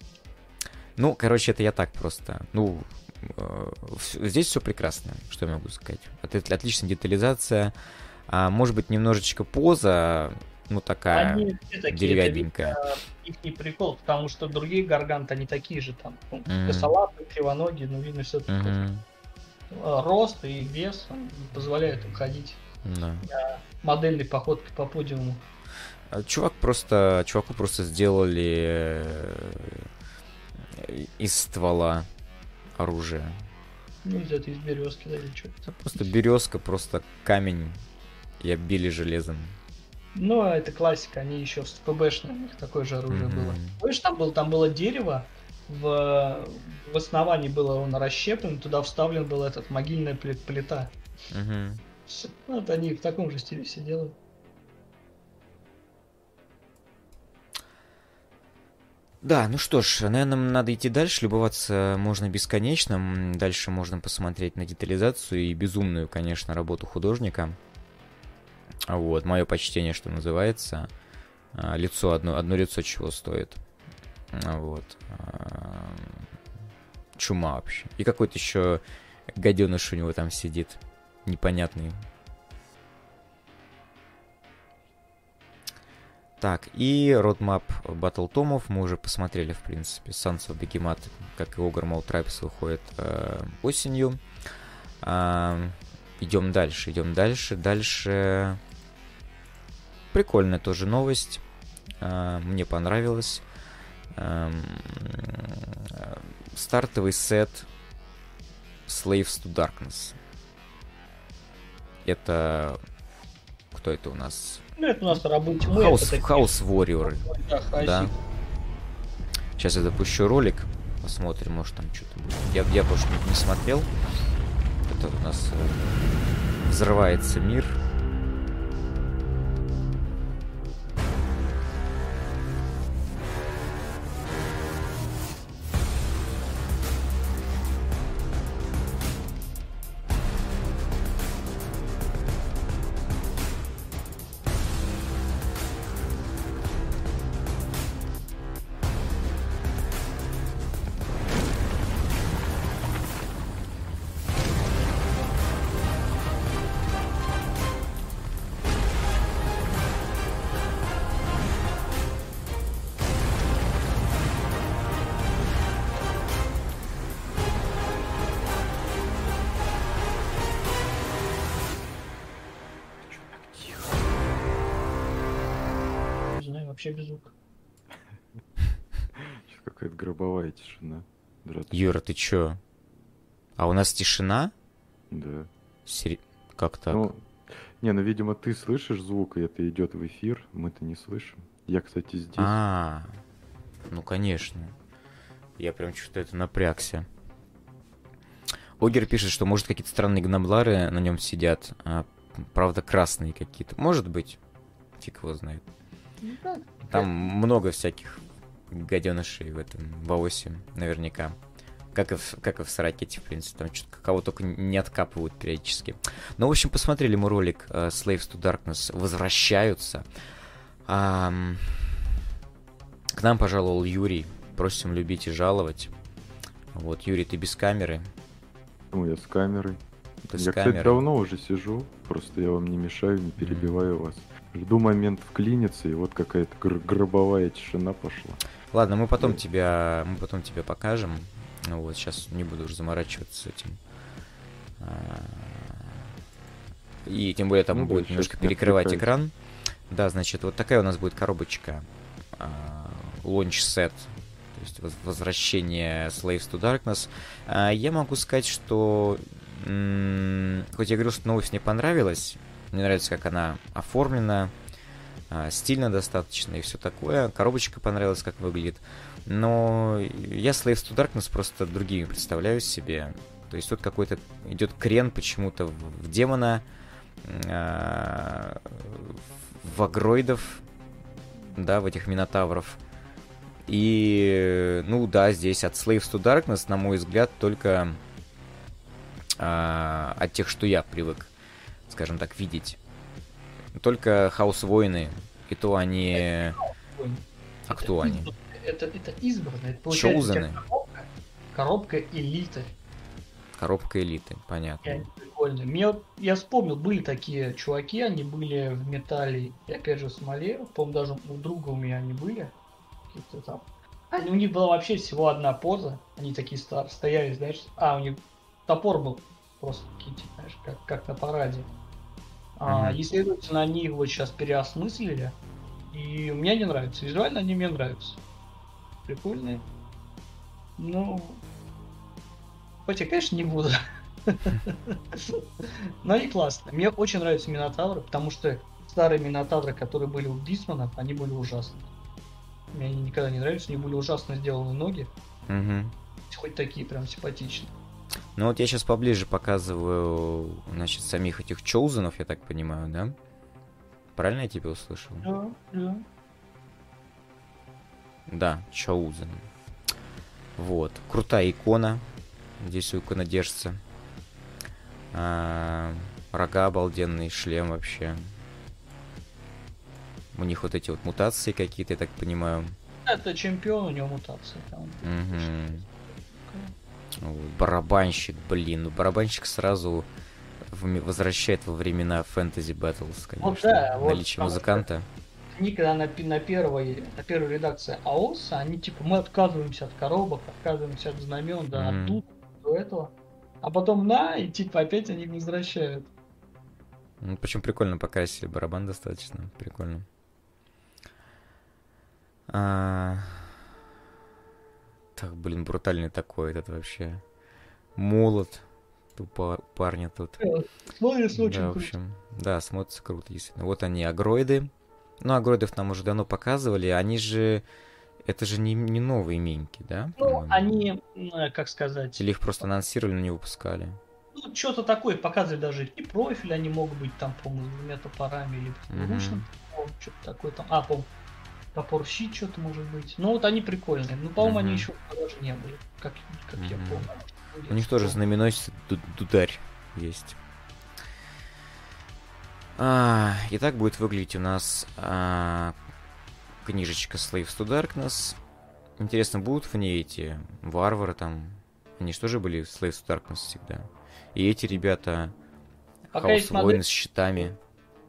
Ну, короче, это я так просто. Ну, э, здесь все прекрасно, что я могу сказать. Это отличная детализация. А, может быть, немножечко поза ну, такая они такие, деревянненькая. их не прикол, потому что другие гарганты, они такие же там. Ну, mm-hmm. Косолапые, кривоногие, но видно все mm-hmm. рост и вес позволяют им ходить. Да. Модельной походкой по подиуму. А чувак просто, чуваку просто сделали э, из ствола оружие. Ну, из этой, из березки, да, или что-то. Просто березка, просто камень и оббили железом. Ну, а это классика, они еще в ПБшных, у них такое же оружие mm-hmm. было. Помнишь, там, было, там было дерево, в, в основании было он расщеплен, туда вставлен был этот могильная плита. Mm-hmm. Вот они в таком же стиле все делают. Да, ну что ж, наверное, надо идти дальше, любоваться можно бесконечно. Дальше можно посмотреть на детализацию и безумную, конечно, работу художника. Вот, мое почтение, что называется. А, лицо, одно, одно лицо чего стоит. Вот. А, чума вообще. И какой-то еще гаденыш у него там сидит. Непонятный. Так, и Roadmap Battle Томов мы уже посмотрели, в принципе. Sons of как и Ogre Mall выходит э, осенью. Э, идем дальше, идем дальше. Дальше... Прикольная тоже новость. Э, мне понравилось. Э, стартовый сет Slaves to Darkness. Это... Кто это у нас? Ну, это у нас рабы тьмы. Хаус, Хаус Warrior. Да, да. Сейчас я запущу ролик. Посмотрим, может там что-то будет. Я, я больше не, не смотрел. Это у нас э, взрывается мир. Вообще без звука. Сейчас какая-то гробовая тишина. Юра, ты чё? А у нас тишина? Да. Сери... Как так? Ну, не, ну, видимо, ты слышишь звук, и это идет в эфир, мы-то не слышим. Я, кстати, здесь. А, ну, конечно. Я прям что-то это напрягся. Огер пишет, что может какие-то странные гномлары на нем сидят, а, правда красные какие-то. Может быть, фиг его знает. Там много всяких гаденышей в этом Ваосе, наверняка. Как и, в, как и в Саракете, в принципе. Там что-то кого только не откапывают периодически. Ну, в общем, посмотрели мы ролик uh, Slaves to Darkness возвращаются. Um, к нам пожаловал Юрий. Просим любить и жаловать. Вот, Юрий, ты без камеры. Ну, я с камерой. Ты я, с кстати, давно уже сижу. Просто я вам не мешаю, не перебиваю mm. вас. Жду момент вклиниться, и вот какая-то гр- гробовая тишина пошла. Ладно, мы потом тебя, мы потом тебя покажем. Ну вот, сейчас не буду уже заморачиваться с этим. А, и тем более там ну, будет немножко перекрывать экран. Да, значит, вот такая у нас будет коробочка. Launch set. То есть возвращение Slaves to Darkness. А, я могу сказать, что хоть я говорил, что новость мне понравилась, мне нравится, как она оформлена, а, стильно достаточно и все такое. Коробочка понравилась, как выглядит. Но я Slaves to Darkness просто другими представляю себе. То есть тут какой-то идет крен почему-то в демона, а, в агроидов, да, в этих минотавров. И, ну да, здесь от Slaves to Darkness, на мой взгляд, только а, от тех, что я привык скажем так, видеть. Только Хаус Воины, и то они... А это кто они? Это, это избранные. Это получается коробка, коробка элиты. Коробка элиты, понятно. И прикольно. Мне, я вспомнил, были такие чуваки, они были в металле, и опять же в смоле. По-моему, даже у друга у меня они были. Какие-то там. Они, у них была вообще всего одна поза. Они такие стар, стояли, знаешь. А, у них топор был просто какие-то, знаешь, как, как на параде. А, и, следовательно, они его сейчас переосмыслили. И мне не нравится. Визуально они мне нравятся. Прикольные. Ну, хоть я, конечно, не буду. Но они классные. Мне очень нравятся Минотавры, потому что старые Минотавры, которые были у Дисмана, они были ужасны. Мне они никогда не нравятся, они были ужасно сделаны ноги. Хоть такие прям симпатичные. Ну вот я сейчас поближе показываю, значит, самих этих Чоузенов, я так понимаю, да? Правильно я тебя услышал? Да, да. Да, Chosen. Вот. Крутая икона. Здесь у иконодержца. А, рога обалденный, шлем вообще. У них вот эти вот мутации какие-то, я так понимаю. Это чемпион, у него мутации. Там. Угу. Барабанщик, блин, ну барабанщик сразу возвращает во времена фэнтези Battles, конечно. Вот, да, Наличие вот, музыканта. Они когда на, на, первой, на первой редакции АОС, они типа, мы отказываемся от коробок, отказываемся от знамен, да, mm. от тут, до этого. А потом на, и типа опять они возвращают. Ну, причем прикольно покрасили барабан достаточно, прикольно. А... Так, блин, брутальный такой этот вообще. Молот. Тупо парня тут. Э, смотрится очень да, в общем, круто. Да, смотрится круто, действительно. Вот они, агроиды. Ну, агроидов нам уже давно показывали. Они же... Это же не, не новые миньки, да? Ну, они, э, как сказать... Или их просто анонсировали, но не выпускали? Ну, что-то такое показывали даже. И профиль они могут быть там, по-моему, с двумя топорами, или mm-hmm. что-то такое там. А, по топор щит что-то может быть. Ну, вот они прикольные. Ну, по-моему, mm-hmm. они еще даже не были, как, как mm-hmm. я помню. У них тоже знаменосец дударь есть. А, и так будет выглядеть у нас а, книжечка Slaves to Darkness. Интересно, будут в ней эти варвары там? Они что же были Slaves to Darkness всегда? И эти ребята Хаос воины с щитами.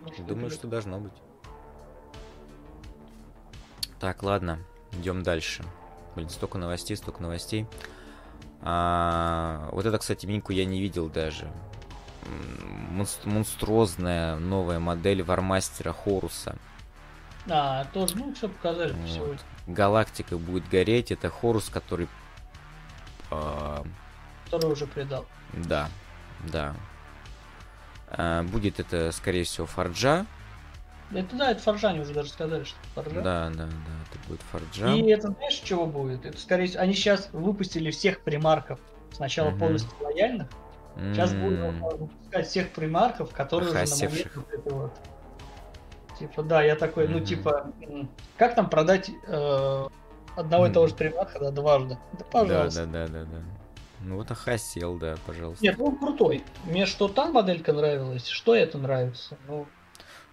Может, Думаю, что должно быть. Так, ладно, идем дальше. Блин, столько новостей, столько новостей. А, вот это, кстати, миньку я не видел даже. Монструозная новая модель вармастера Хоруса. А, тоже, ну, все показали вот. сегодня. Галактика будет гореть. Это Хорус, который... А... Который уже предал. Да, да. А, будет это, скорее всего, Фарджа. Это да, это Фарджа, они уже даже сказали, что Фарджа. Да, да, да, это будет Фарджа. И это знаешь, чего будет? Это, скорее всего, они сейчас выпустили всех примарков. Сначала mm-hmm. полностью лояльных. Сейчас mm-hmm. будут выпускать всех примарков, которые уже на момент вот это вот. Типа, да, я такой, mm-hmm. ну, типа, как там продать э, одного mm-hmm. и того же примарха, да, дважды? Да, пожалуйста. Да, да, да, да, да. Ну вот Ахасел, да, пожалуйста. Нет, ну он крутой. Мне что та моделька нравилась, что это нравится. Ну,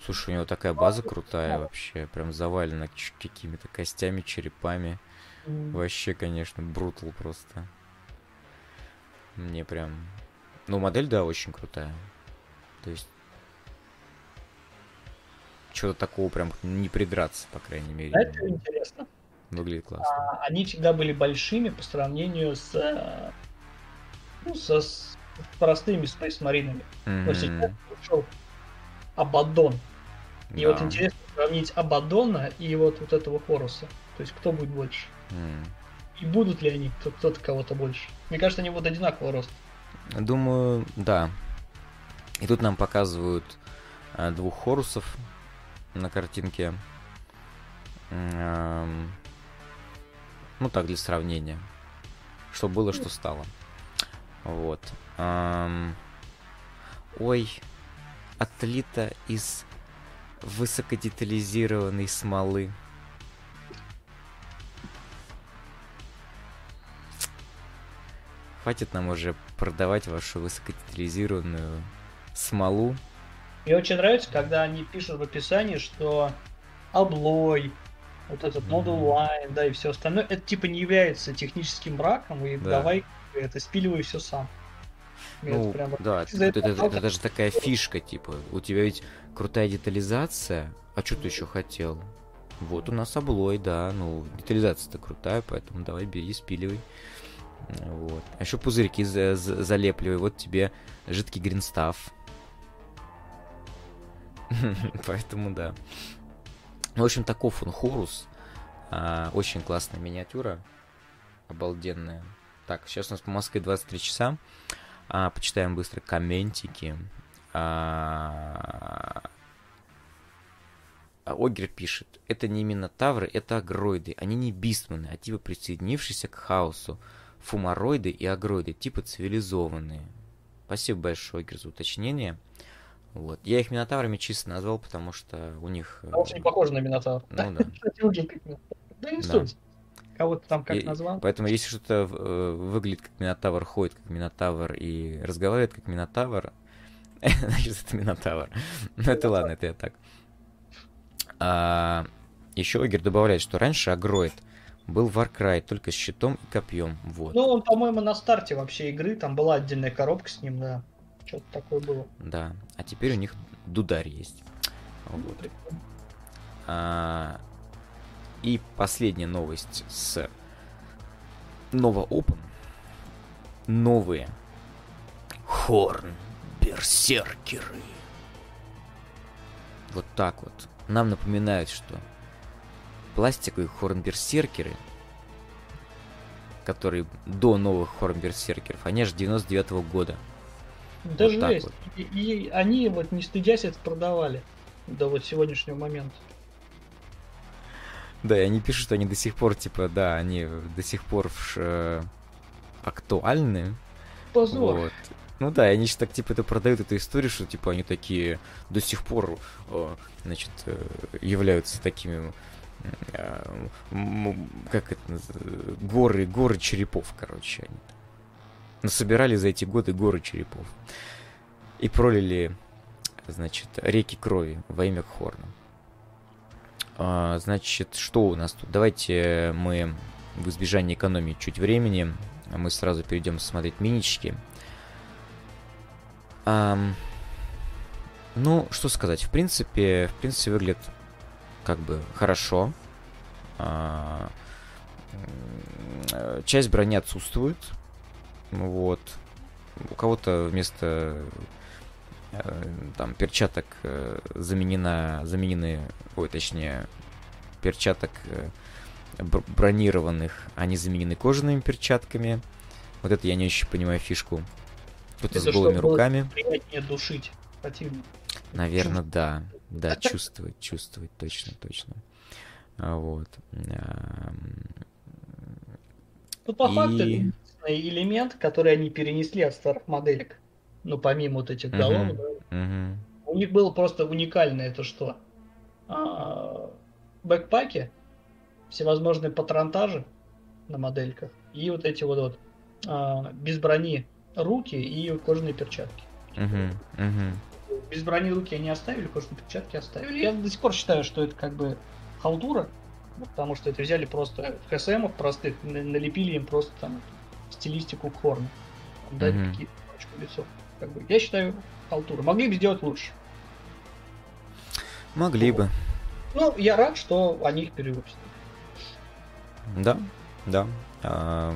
Слушай, у него такая база крутая вообще, прям завалена какими-то костями, черепами. Вообще, конечно, брутал просто. Мне прям... Ну, модель, да, очень крутая. То есть... Чего-то такого прям не придраться, по крайней мере. Это интересно. Выглядит классно. А, они всегда были большими по сравнению с... Э, ну, со с простыми Space Marine. Mm-hmm. Но сейчас пришел Абадон. И да. вот интересно сравнить Абадона и вот, вот этого Хоруса. То есть кто будет больше. Mm. И будут ли они кто-то кого-то больше? Мне кажется, они будут одинакового роста. Думаю, да. И тут нам показывают э, двух Хорусов на картинке. Эм, ну так, для сравнения. Что было, что стало. Вот. Эм, ой, отлито из высокодетализированной смолы. Хватит нам уже продавать вашу высокодетализированную смолу. Мне очень нравится, когда они пишут в описании, что облой, вот этот Model Line, да, и все остальное, это типа не является техническим браком, и да. давай это спиливай все сам. Ну, прям... да, это, это, это, это даже такая фишка, типа, у тебя ведь крутая детализация, а что ты еще хотел? Вот у нас облой, да, ну, детализация-то крутая, поэтому давай бери, спиливай. Вот. А еще пузырьки за за залепливай, вот тебе жидкий гринстав. Поэтому да. В общем, таков он Хорус. А, очень классная миниатюра. Обалденная. Так, сейчас у нас по Москве 23 часа. А, почитаем быстро комментики. А... Огер пишет, это не минотавры, это агроиды. Они не бистманы, а типа присоединившиеся к хаосу. Фумароиды и агроиды, типа цивилизованные. Спасибо большое, Огер, за уточнение. Вот. Я их минотаврами чисто назвал, потому что у них... А очень похоже на минотавр. Ну да. Да не суть. Кого ты там как и, назвал. Поэтому если что-то э, выглядит как Минотавр, ходит как Минотавр и разговаривает как Минотавр, значит, это Минотавр. Ну, это ладно, это я так. А, еще Огер добавляет, что раньше Агроид был Warcry только с щитом и копьем. Вот. Ну, он, по-моему, на старте вообще игры, там была отдельная коробка с ним, да. Что-то такое было. Да. А теперь у них дударь есть. Вот. А, и последняя новость с Nova Open. Новые Хорн Берсеркеры. Вот так вот. Нам напоминают, что пластиковые хорнберсеркеры, которые до новых хорнберсеркеров, они аж 99 -го года. Да вот жесть. Вот. И, и они вот не стыдясь это продавали до вот сегодняшнего момента. Да, и они пишут, что они до сих пор, типа, да, они до сих пор в, э, актуальны. Позор. Вот. Ну да, и они же так, типа, это продают эту историю, что, типа, они такие до сих пор, э, значит, э, являются такими как это горы, горы черепов, короче, они насобирали за эти годы горы черепов и пролили, значит, реки крови во имя Хорна. А, значит, что у нас тут? Давайте мы в избежание экономии чуть времени, мы сразу перейдем смотреть минички. А, ну, что сказать, в принципе, в принципе выглядит как бы хорошо. А, часть брони отсутствует. Вот. У кого-то вместо там перчаток э, заменена, заменены, ой, точнее, перчаток э, бронированных, они заменены кожаными перчатками. Вот это я не очень понимаю фишку. Кто-то с голыми руками. Приятнее душить противника. Наверное, да. Да, чувствовать, чувствовать, точно, точно. А, вот. Ну, по И... факту, это элемент, который они перенесли от старых моделек ну, помимо вот этих голов, uh-huh. да, uh-huh. у них было просто уникальное это что? А, бэкпаки, всевозможные патронтажи на модельках и вот эти вот, вот а, без брони руки и кожаные перчатки. Uh-huh. Uh-huh. Без брони руки они оставили, кожаные перчатки оставили. Я до сих пор считаю, что это как бы халтура, потому что это взяли просто в ХСМ простых, налепили им просто там стилистику Хорна. Дали uh-huh. какие-то лицо. Как бы, я считаю, халтура. Могли бы сделать лучше. Могли бы. Ну, я рад, что они их перевыпустили. Да, да. А,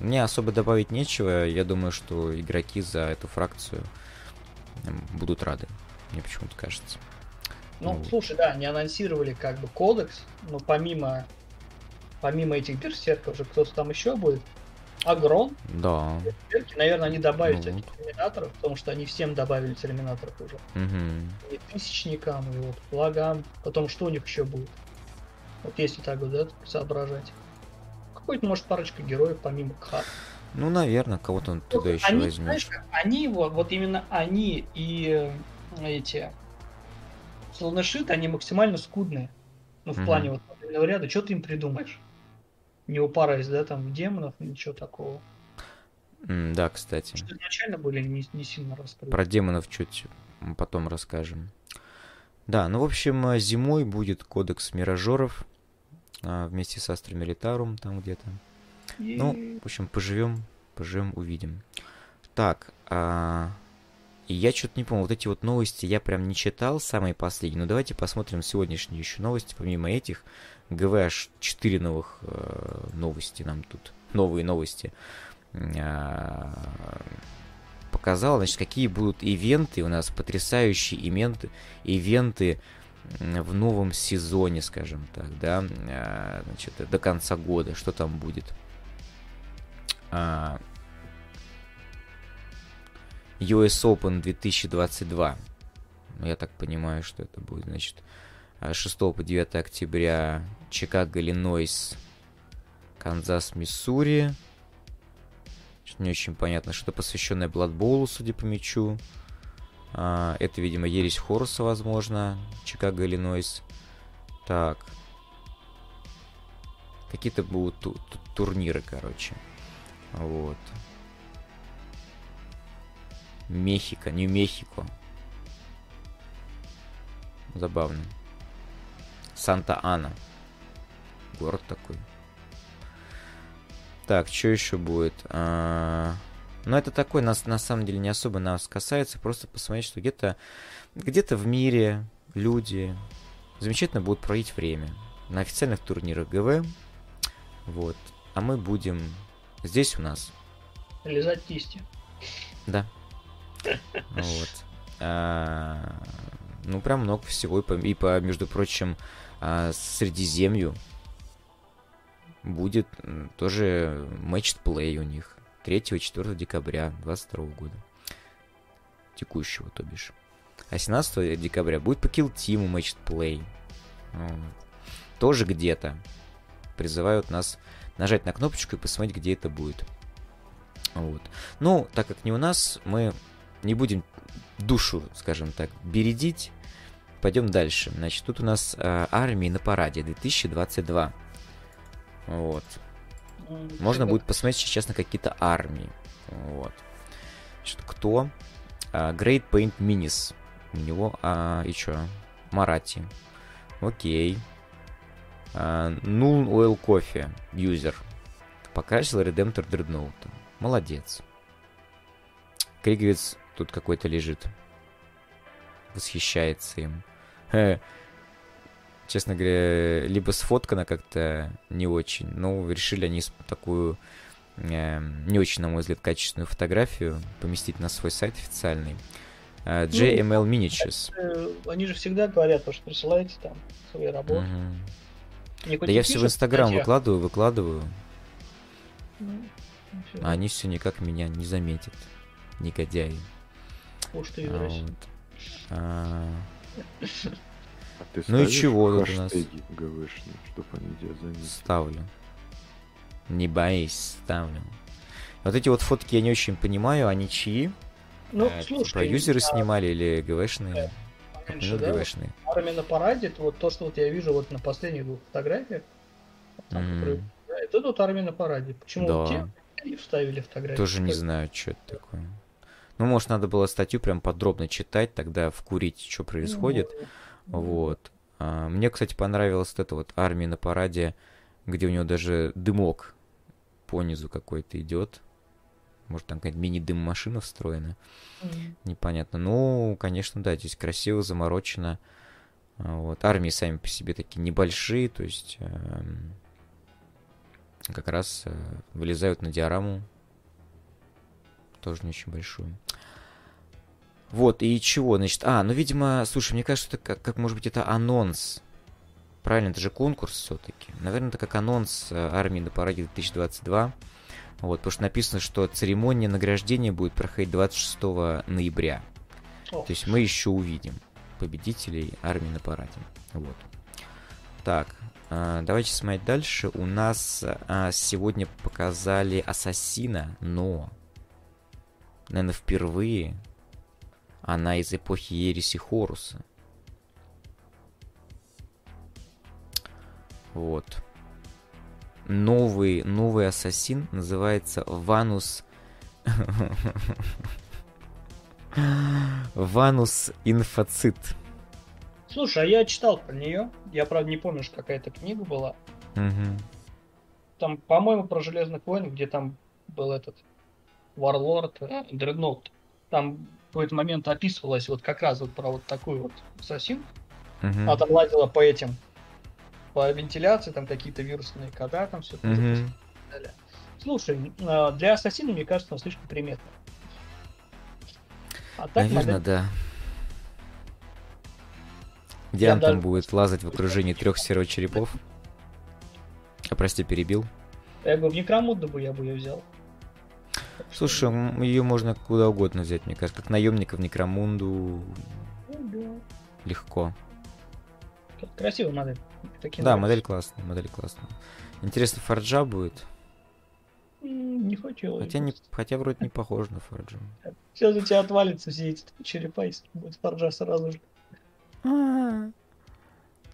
мне особо добавить нечего. Я думаю, что игроки за эту фракцию будут рады. Мне почему-то кажется. Ну, вот. слушай, да, они анонсировали как бы кодекс, но помимо помимо этих берсерков же кто-то там еще будет. Агрон. Да. Наверное, они добавят ну, терминаторов, потому что они всем добавили терминаторов уже. Угу. И тысячникам, и вот флагам. Потом что у них еще будет? Вот если так вот, да, соображать. Какой-то, может, парочка героев помимо Кхар. Ну, наверное, кого-то он туда еще они, возьмет. Знаешь, они вот, вот именно они и эти слонышит, они максимально скудные. Ну, в угу. плане вот ряда, что ты им придумаешь? Не упараясь, да, там, демонов, ничего такого. Mm, да, кстати. Что изначально были не, не сильно раскрыты. Про демонов чуть потом расскажем. Да, ну, в общем, э, зимой будет кодекс мирожеров а, вместе с Астромилитарум там где-то. И... Ну, в общем, поживем, поживем, увидим. Так, а... И я что-то не помню, вот эти вот новости я прям не читал, самые последние. Но давайте посмотрим сегодняшние еще новости, помимо этих. GW аж 4 новых э, новости нам тут, новые новости э, показал, значит, какие будут ивенты, у нас потрясающие ивенты, ивенты в новом сезоне, скажем так, да, э, значит, до конца года, что там будет. Э, US Open 2022. Я так понимаю, что это будет, значит, 6 по 9 октября Чикаго, Иллинойс, Канзас, Миссури. Не очень понятно, что-то посвященное Бладболу, судя по мячу. А, это, видимо, Ересь Хорса, возможно. Чикаго, Иллинойс. Так. Какие-то будут ту ту турниры, короче. Вот. Мехико, не Мехико. Забавно. Санта-Ана. Город такой. Так, что еще будет? А... Но это такой, нас на самом деле не особо нас касается. Просто посмотреть, что где-то где-то в мире люди замечательно будут проводить время на официальных турнирах ГВ. Вот. А мы будем здесь у нас. Лизать кисти. Да. Вот. А, ну, прям много всего. И по, и по между прочим, а, Средиземью будет тоже матч-плей у них. 3-4 декабря 22 года. Текущего, то бишь. А 17 декабря будет по Team матч-плей. Вот. Тоже где-то. Призывают нас нажать на кнопочку и посмотреть, где это будет. Вот. Ну, так как не у нас, мы не будем душу, скажем так, бередить. Пойдем дальше. Значит, тут у нас э, армии на параде 2022. Вот. Можно будет посмотреть сейчас на какие-то армии. Вот. Значит, кто? Uh, Great Paint Minis. У него, а, и чё? Марати. Окей. Uh, Null Oil Coffee. Юзер. Покрасил Redemptor Dreadnought. Молодец. Криговец тут какой-то лежит. Восхищается им. Честно говоря, либо сфоткана как-то не очень, но решили они такую э, не очень, на мой взгляд, качественную фотографию поместить на свой сайт официальный. Э, JML ну, Miniatures. Э, они же всегда говорят, что присылайте там свои работы. Угу. Да я все в Инстаграм выкладываю, выкладываю. Ну, а они все никак меня не заметят. Негодяи. Уж ты а, вот. А... Ты ну и чего тут у нас? ГВшные, чтобы они тебя заметили? Ставлю. Не боись, ставлю. Вот эти вот фотки я не очень понимаю, они чьи? Ну, э, слушай, типа юзеры а... снимали или ГВшные? Меньше, ну, да? ГВшные. Армия на параде, это вот то, что вот я вижу вот на последних двух фотографиях. Там, mm. которые... да, это вот армия на параде. Почему да. вот те вставили фотографии? Тоже не знаю, что это такое. Ну, может, надо было статью прям подробно читать, тогда вкурить, что происходит. Ну, вот. А, мне, кстати, понравилась вот эта вот армия на параде, где у него даже дымок по низу какой-то идет. Может, там какая-то мини-дым-машина встроена. Mm. Непонятно. Ну, конечно, да, здесь красиво, заморочено. А, вот. Армии сами по себе такие небольшие, то есть э, как раз э, вылезают на диораму. Тоже не очень большую. Вот, и чего, значит... А, ну, видимо, слушай, мне кажется, это как, как может быть, это анонс. Правильно, это же конкурс все-таки. Наверное, это как анонс э, армии на параде 2022. Вот, потому что написано, что церемония награждения будет проходить 26 ноября. О. То есть мы еще увидим победителей армии на параде. Вот. Так, э, давайте смотреть дальше. У нас э, сегодня показали Ассасина, но, наверное, впервые она из эпохи Ереси Хоруса. Вот. Новый, новый ассасин называется Ванус... Ванус Инфоцит. Слушай, а я читал про нее. Я, правда, не помню, что какая-то книга была. Угу. Там, по-моему, про Железных войн, где там был этот Варлорд, Дредноут. Там какой-то момент описывалась вот как раз вот про вот такую вот ассасин. Uh-huh. Она там лазила по этим, по вентиляции, там какие-то вирусные кода, там все. Uh-huh. Слушай, а, для ассасина, мне кажется, он слишком приметно. А так Наверное, модель... да. Где он там даже... будет лазать в окружении трех серо-черепов? А прости, перебил. Я бы в Некромуду бы я бы ее взял. Слушай, ее можно куда угодно взять, мне кажется, как наемника в Некромунду. Легко. Красивая модель. Такие да, нравятся. модель классная, модель классная. Интересно, Фарджа будет? Не хотел. Хотя, не, хотя вроде не похож на Фарджа. Сейчас у тебя отвалится все эти черепа, если будет Фарджа сразу же. А.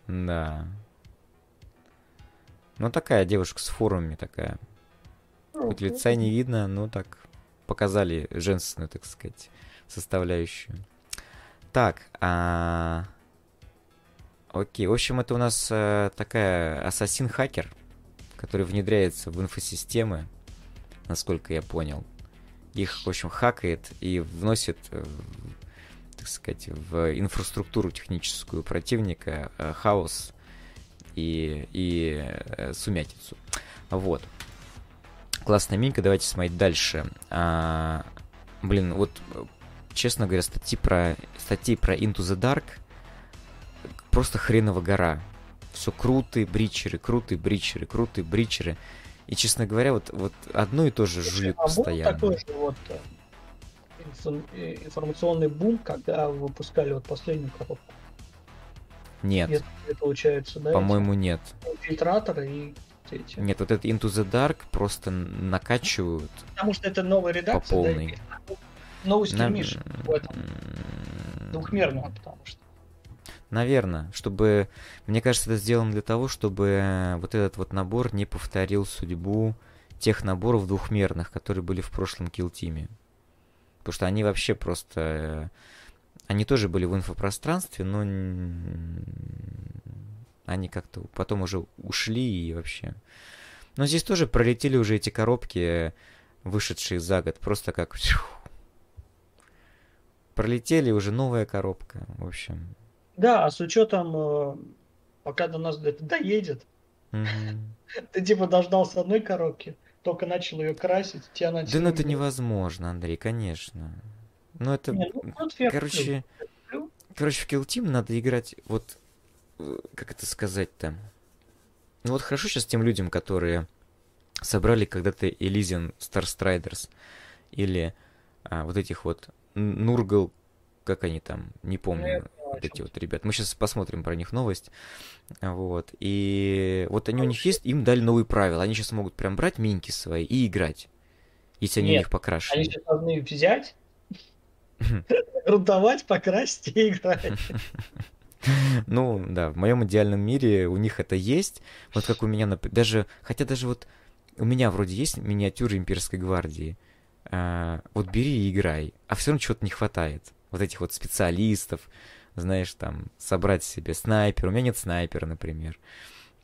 Да. Ну, такая девушка с форумами такая. Хоть лица не видно, но так показали женственную, так сказать, составляющую. Так, а... Окей, в общем, это у нас э, такая ассасин-хакер, который внедряется в инфосистемы, насколько я понял. Их, в общем, хакает и вносит, э, так сказать, в инфраструктуру техническую противника э, хаос и, и э, сумятицу. Вот. Классная минька, давайте смотреть дальше. А, блин, вот, честно говоря, статьи про, статьи про Into the Dark просто хреново гора. Все крутые бричеры, крутые бричеры, крутые бричеры. И, честно говоря, вот, вот одно и то же жуют а постоянно. такой же вот э, э, информационный бум, когда выпускали вот последнюю коробку? Нет. Нет, получается, да? По-моему, нет. Фильтраторы и эти. Нет, вот этот Into the Dark просто накачивают. Потому что это новая редакция, по полной. да? Новый стримиш На... Двухмерного, потому что. Наверное, чтобы... Мне кажется, это сделано для того, чтобы вот этот вот набор не повторил судьбу тех наборов двухмерных, которые были в прошлом Kill Team. Потому что они вообще просто... Они тоже были в инфопространстве, но они как-то потом уже ушли и вообще... Но здесь тоже пролетели уже эти коробки, вышедшие за год, просто как... Пролетели уже новая коробка, в общем. Да, а с учетом, э, пока до нас это доедет, ты типа дождался одной коробки, только начал ее красить, тебя начали... Да ну это невозможно, Андрей, конечно. Ну это... Не, ну, короче, короче, в Kill Team надо играть вот как это сказать-то? Ну вот хорошо сейчас тем людям, которые собрали когда-то Elysian Starstriders или а, вот этих вот Нургал, как они там, не помню, вот эти вот ребят. Мы сейчас посмотрим про них новость. Вот. И вот они у них есть, им дали новые правила. Они сейчас могут прям брать миньки свои и играть. Если они Нет, у них покрашены. Они сейчас должны взять, грунтовать, покрасить и играть. Ну, да, в моем идеальном мире у них это есть. Вот как у меня, даже, хотя даже вот у меня вроде есть миниатюры имперской гвардии. А, вот бери и играй, а все равно чего-то не хватает. Вот этих вот специалистов, знаешь, там, собрать себе снайпер. У меня нет снайпера, например.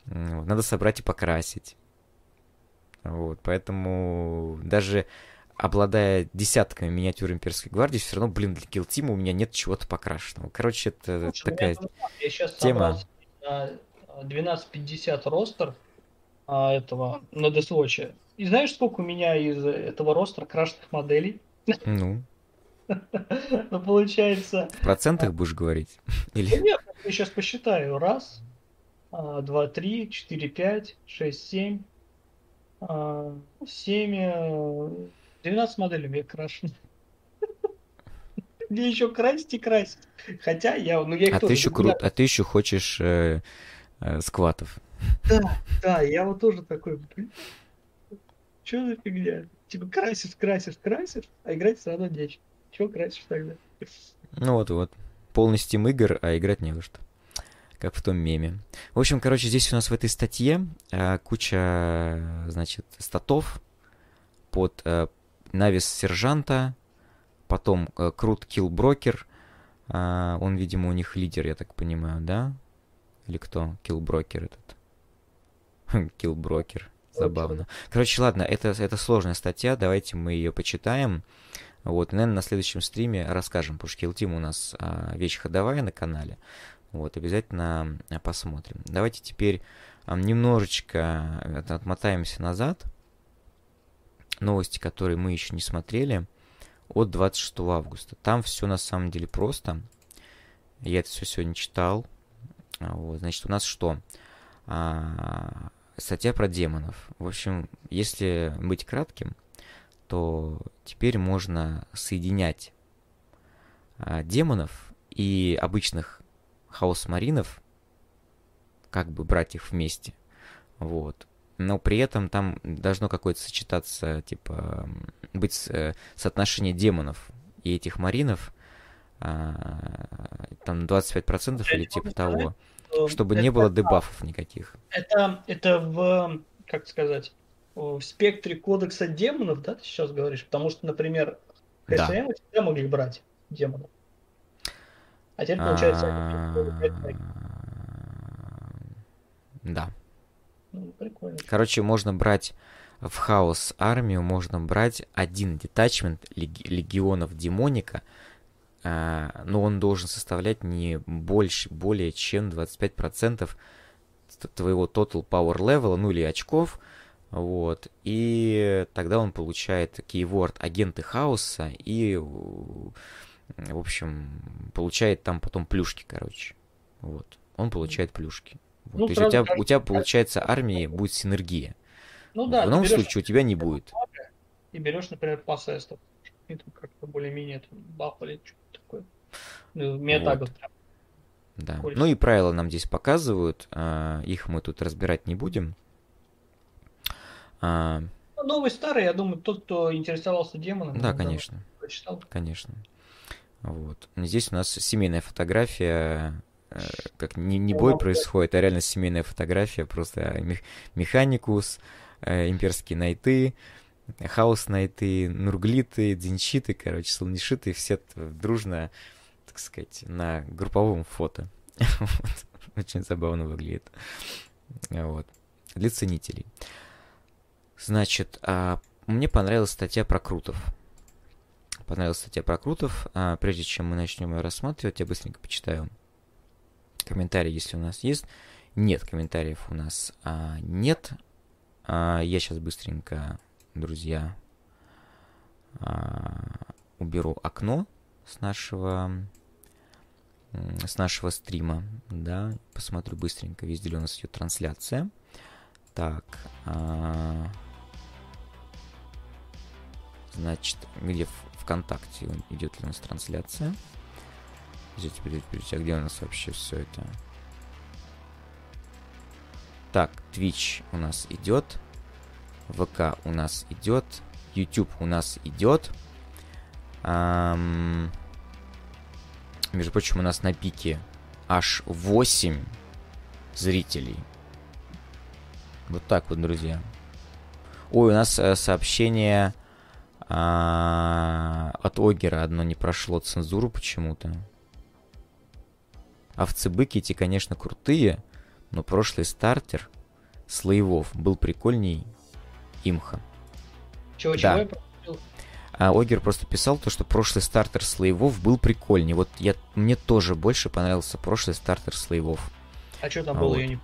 Надо собрать и покрасить. Вот, поэтому даже обладая десятками миниатюр имперской гвардии, все равно, блин, для килтима у меня нет чего-то покрашенного. Короче, это Слушай, такая я сейчас тема. На 1250 ростер а, этого на Deathwatch. И знаешь, сколько у меня из этого ростера крашенных моделей? Ну. Ну, получается... В процентах будешь говорить? Или... Нет, я сейчас посчитаю. Раз, а, два, три, четыре, пять, шесть, семь, а, семь, 12 моделей мне крашены. Мне еще красить и красить. Хотя я, ну я их а тоже... Ты еще крут, а ты еще хочешь э, э, скватов. Да, да, я вот тоже такой, блин, что за фигня? Типа красишь, красишь, красишь, а играть все равно нечего. Чего красишь тогда? Ну вот, вот. Полный Steam игр, а играть не во что. Как в том меме. В общем, короче, здесь у нас в этой статье э, куча, значит, статов под э, Навис сержанта, потом э, Крут Киллброкер, э, он, видимо, у них лидер, я так понимаю, да? Или кто? Киллброкер этот. Киллброкер. Забавно. Короче, ладно, это, это сложная статья, давайте мы ее почитаем. Вот, и, наверное, на следующем стриме расскажем, потому что Kill Team у нас а, вещь ходовая на канале. Вот, обязательно а, посмотрим. Давайте теперь а, немножечко отмотаемся назад новости, которые мы еще не смотрели, от 26 августа. Там все на самом деле просто. Я это все сегодня читал. Вот, значит, у нас что? А, статья про демонов. В общем, если быть кратким, то теперь можно соединять а, демонов и обычных хаос-маринов, как бы брать их вместе. Вот но при этом там должно какое-то сочетаться, типа, быть э, соотношение демонов и этих маринов, а, там 25% или типа того. чтобы это, не было дебафов никаких. Это, это в, как сказать, в спектре кодекса демонов, да, ты сейчас говоришь? Потому что, например, да. всегда могли брать демонов. А теперь получается... А, да. Ну, прикольно. Короче, можно брать в хаос армию, можно брать один детачмент легионов демоника, а, но он должен составлять не больше, более чем 25% твоего total power level, ну или очков, вот, и тогда он получает keyword агенты хаоса и, в общем, получает там потом плюшки, короче, вот, он получает плюшки. Ну, То есть у тебя, у тебя, получается, армии будет синергия. Ну да. В ином случае у тебя не будет. И берешь, например, пассестов. И там как-то более-менее баф или что-то такое. Ну, вот. Да. Ну и правила нам здесь показывают. А, их мы тут разбирать не будем. А... Ну, новый старый, я думаю, тот, кто интересовался демоном. Да, конечно. Прочитал. Конечно. Вот. Здесь у нас семейная фотография как не, не бой происходит, а реально семейная фотография, просто механикус, э, имперские найты, хаос найты, нурглиты, дзинчиты, короче, слонишиты, все дружно, так сказать, на групповом фото. Очень забавно выглядит. Вот. Для ценителей. Значит, а мне понравилась статья про Крутов. Понравилась статья про Крутов. А прежде чем мы начнем ее рассматривать, я быстренько почитаю комментарии, если у нас есть. Нет, комментариев у нас а, нет. А, я сейчас быстренько, друзья, а, уберу окно с нашего с нашего стрима, да, посмотрю быстренько, везде ли у нас идет трансляция. Так, а, значит, где в ВКонтакте идет ли у нас трансляция? Подождите, подождите, подождите, а где у нас вообще все это? Так, Twitch у нас идет. ВК у нас идет. YouTube у нас идет. Эм... Между прочим, у нас на пике аж 8 зрителей. Вот так вот, друзья. Ой, у нас э, сообщение э, от Огера одно не прошло цензуру почему-то. Овцы-быки эти, конечно, крутые, но прошлый стартер слоевов был прикольней имха. Чего, да. чего а Огер просто писал то, что прошлый стартер слоевов был прикольней. Вот я, мне тоже больше понравился прошлый стартер слоевов. А что там а было, вот. я не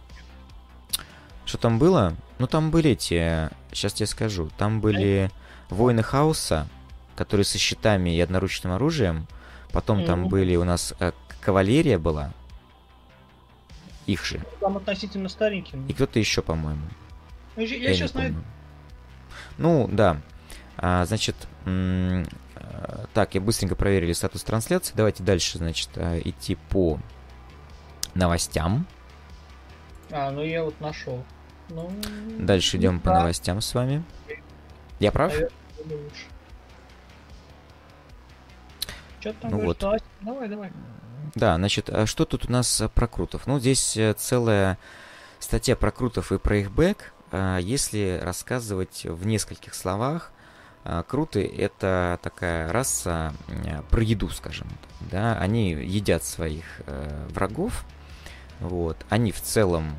Что там было? Ну, там были эти... Сейчас тебе скажу. Там были а? воины хаоса, которые со щитами и одноручным оружием. Потом mm-hmm. там были у нас... Э, кавалерия была, их же. Там относительно старенький. И кто-то еще, по-моему. Ну, я, я, сейчас найду. Ну, да. А, значит, так, я быстренько проверили статус трансляции. Давайте дальше, значит, а, идти по новостям. А, ну я вот нашел. Ну, дальше идем по новостям с вами. Я прав? Там ну вот. Давай, давай. Да, значит, а что тут у нас э, про крутов? Ну, здесь э, целая статья про крутов и про их бэк. А, если рассказывать в нескольких словах, а, Круты — это такая раса про еду, скажем. Да? Они едят своих э, врагов. Вот. Они в целом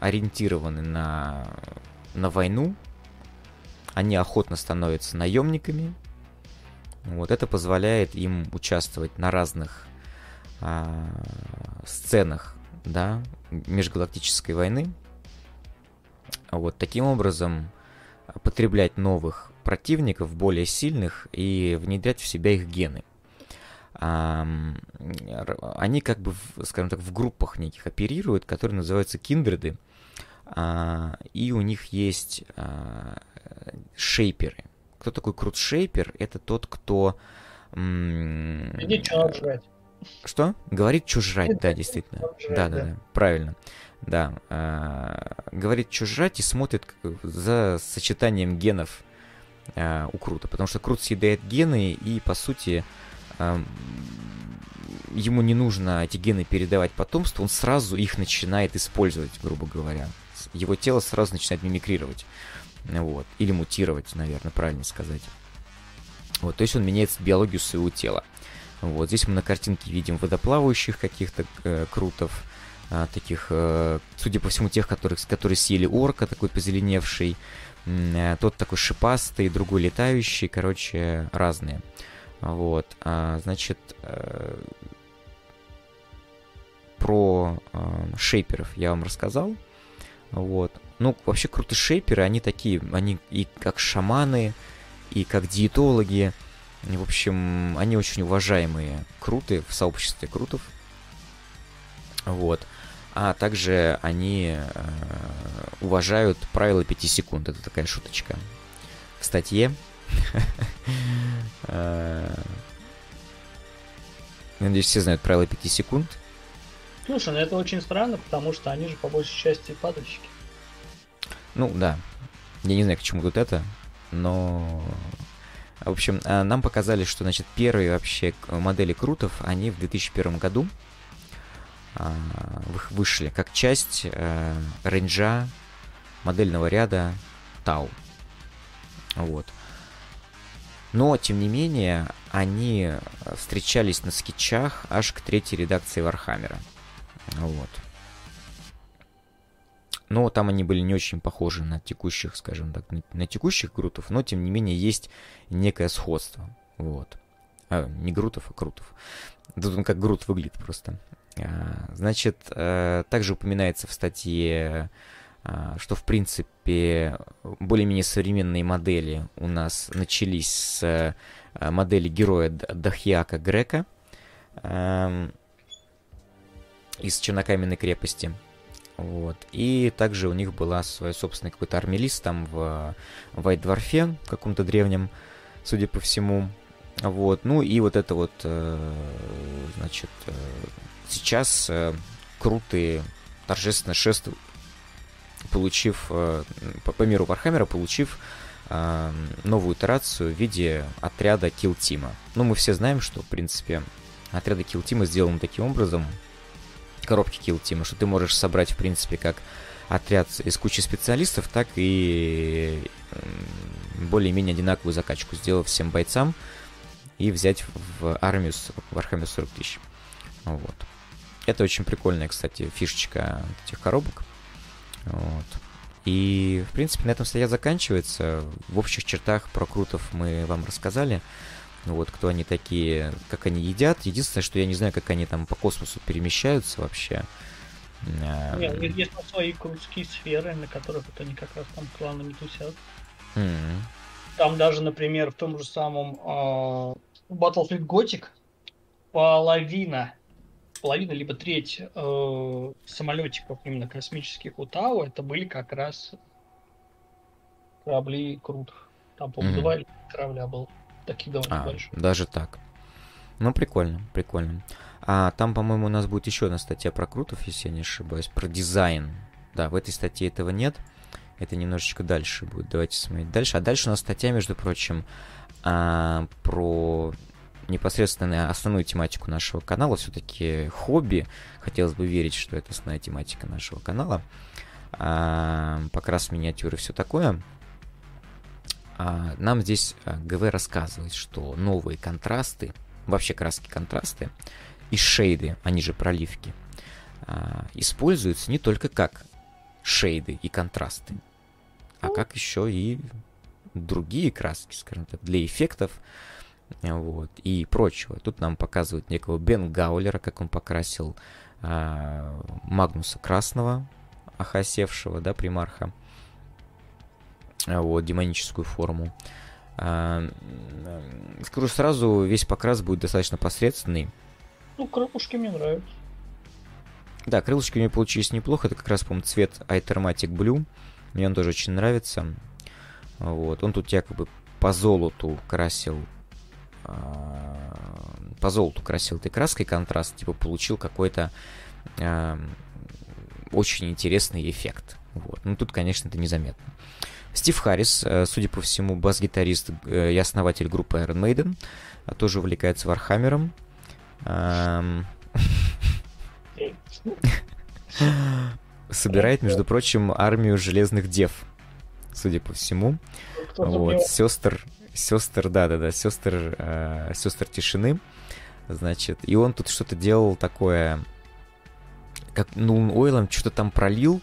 ориентированы на, на войну. Они охотно становятся наемниками. Вот. Это позволяет им участвовать на разных а, сценах, да, межгалактической войны. Вот таким образом потреблять новых противников, более сильных, и внедрять в себя их гены. А, они как бы, скажем так, в группах неких оперируют, которые называются киндреды, а, и у них есть а, шейперы. Кто такой крут-шейпер? Это тот, кто... Иди что жрать. Что? Говорит, что жрать, да, действительно. Да, да, да, правильно. Да. А, говорит, что жрать и смотрит за сочетанием генов а, у Крута. Потому что Крут съедает гены и, по сути, а, ему не нужно эти гены передавать потомству, он сразу их начинает использовать, грубо говоря. Его тело сразу начинает мимикрировать. Вот. Или мутировать, наверное, правильно сказать. Вот, то есть он меняет биологию своего тела. Вот, здесь мы на картинке видим водоплавающих каких-то э, крутов, э, таких, э, судя по всему, тех, которых, которые съели орка, такой позеленевший, э, тот такой шипастый, другой летающий, короче, разные. Вот, а, значит, э, про э, шейперов я вам рассказал. Вот. Ну, вообще крутые шейперы, они такие, они и как шаманы, и как диетологи. И, в общем, они очень уважаемые круты в сообществе крутов. Вот. А также они э, уважают правила 5 секунд. Это такая шуточка. В статье. Э, надеюсь, все знают правила 5 секунд. Слушай, ну это очень странно, потому что они же по большей части падальщики. Ну да. Я не знаю, к чему тут это, но... В общем, а, нам показали, что, значит, первые вообще модели крутов, они в 2001 году а, вышли как часть э, range а модельного ряда Тау. Вот. Но, тем не менее, они встречались на скетчах аж к третьей редакции Warhammer а. Вот. Но там они были не очень похожи на текущих, скажем так, на текущих крутов, но тем не менее есть некое сходство. Вот. А, не грутов, а крутов. Тут он как грут выглядит просто. А, значит, а, также упоминается в статье, а, что в принципе более-менее современные модели у нас начались с а, модели героя Дахьяка Грека. А, из Чернокаменной крепости. Вот. И также у них была свой собственный какой-то армелист там в White Dwarf е, каком-то древнем, судя по всему. Вот. Ну и вот это вот, э, значит, э, сейчас э, круты торжественно шествуют, получив, по, миру Warhammer а, получив новую итерацию в виде отряда Team. Ну, мы все знаем, что, в принципе, отряды Team сделаны таким образом, коробки Kill Team, что ты можешь собрать, в принципе, как отряд из кучи специалистов, так и более-менее одинаковую закачку, сделав всем бойцам и взять в армию в Warhammer 40 тысяч. Вот. Это очень прикольная, кстати, фишечка этих коробок. Вот. И, в принципе, на этом статья заканчивается. В общих чертах про крутов мы вам рассказали. Ну вот, кто они такие, как они едят. Единственное, что я не знаю, как они там по космосу перемещаются вообще. Нет, у них есть свои кружские сферы, на которых вот они как раз там кланами тусят. Mm-hmm. Там даже, например, в том же самом uh, Battlefield Gothic половина, половина либо треть uh, самолетиков именно космических у Тау это были как раз корабли крутых. Там, по-моему, mm-hmm. два корабля было таких довольно а, больших. Даже так. Ну, прикольно, прикольно. А там, по-моему, у нас будет еще одна статья про крутов, если я не ошибаюсь, про дизайн. Да, в этой статье этого нет. Это немножечко дальше будет. Давайте смотреть дальше. А дальше у нас статья, между прочим, а, про непосредственно основную тематику нашего канала. Все-таки хобби. Хотелось бы верить, что это основная тематика нашего канала. А, покрас миниатюры, все такое. А, нам здесь а, ГВ рассказывает, что новые контрасты, вообще краски контрасты и шейды, они же проливки, а, используются не только как шейды и контрасты, а как еще и другие краски, скажем так, для эффектов вот, и прочего. Тут нам показывают некого Бен Гаулера, как он покрасил Магнуса Красного, охосевшего, да, примарха. А, вот, демоническую форму. А, скажу сразу, весь покрас будет достаточно посредственный. Ну, крылышки мне нравятся. Да, крылышки у меня получились неплохо. Это как раз, по-моему, цвет Aethermatic Blue. Мне он тоже очень нравится. Вот. Он тут якобы по золоту красил а, по золоту красил этой краской контраст, типа получил какой-то э, очень интересный эффект. Вот. Ну тут, конечно, это незаметно. Стив Харрис, э, судя по всему, бас-гитарист э, и основатель группы Iron Maiden, э, тоже увлекается Warhammer ом. Собирает, между прочим, армию железных дев, судя по всему. Вот, сестр, сестр, да-да-да, сестр, э, сестр тишины, значит, и он тут что-то делал такое, как, Nuln Oil ом что-то там пролил,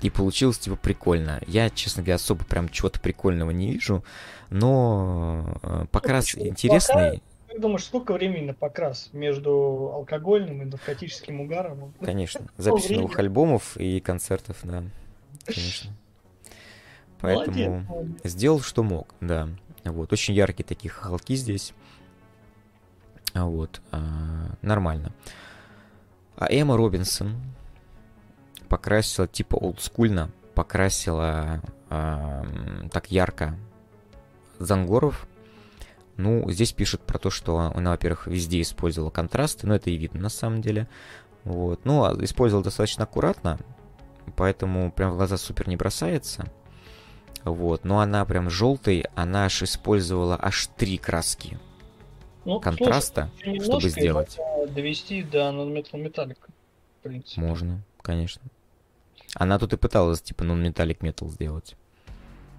и получилось, типа, прикольно. Я, честно говоря, особо прям чего-то прикольного не вижу, но э, покрас ну, интересный. Как думаешь, сколько времени на покрас между алкогольным и наркотическим угаром? Конечно. Запись новых альбомов и концертов, да. Конечно. Поэтому Молодец. сделал, что мог, да. Вот. Очень яркие такие хохолки здесь. Вот. А, нормально. А Эмма Робинсон покрасила типа олдскульно, покрасила а, так ярко Зангоров. Ну, здесь пишут про то, что она, во-первых, везде использовала контрасты, но это и видно на самом деле. Вот. Ну, а использовала достаточно аккуратно, поэтому прям в глаза супер не бросается. Вот, но она прям желтой, она аж использовала аж три краски ну, контраста, слушай, чтобы сделать. Довести до нанметал металлик, в принципе. Можно, конечно. Она тут и пыталась, типа, non-metallic metal сделать.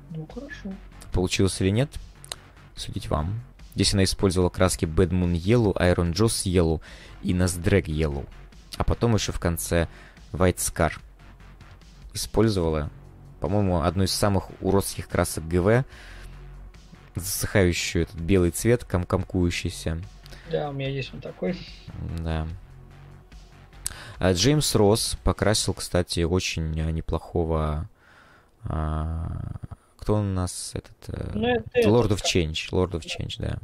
Ну, хорошо. Получилось или нет, судить вам. Здесь она использовала краски Bad Moon Yellow, Iron Joss Yellow и Nasdrag Yellow. А потом еще в конце White Scar использовала по-моему, одну из самых уродских красок ГВ, засыхающую этот белый цвет, ком комкующийся. Да, у меня есть он такой. Да. А Джеймс Росс покрасил, кстати, очень неплохого... А, кто у нас этот? Э, ну, это Lord of Change. Lord of Change, да.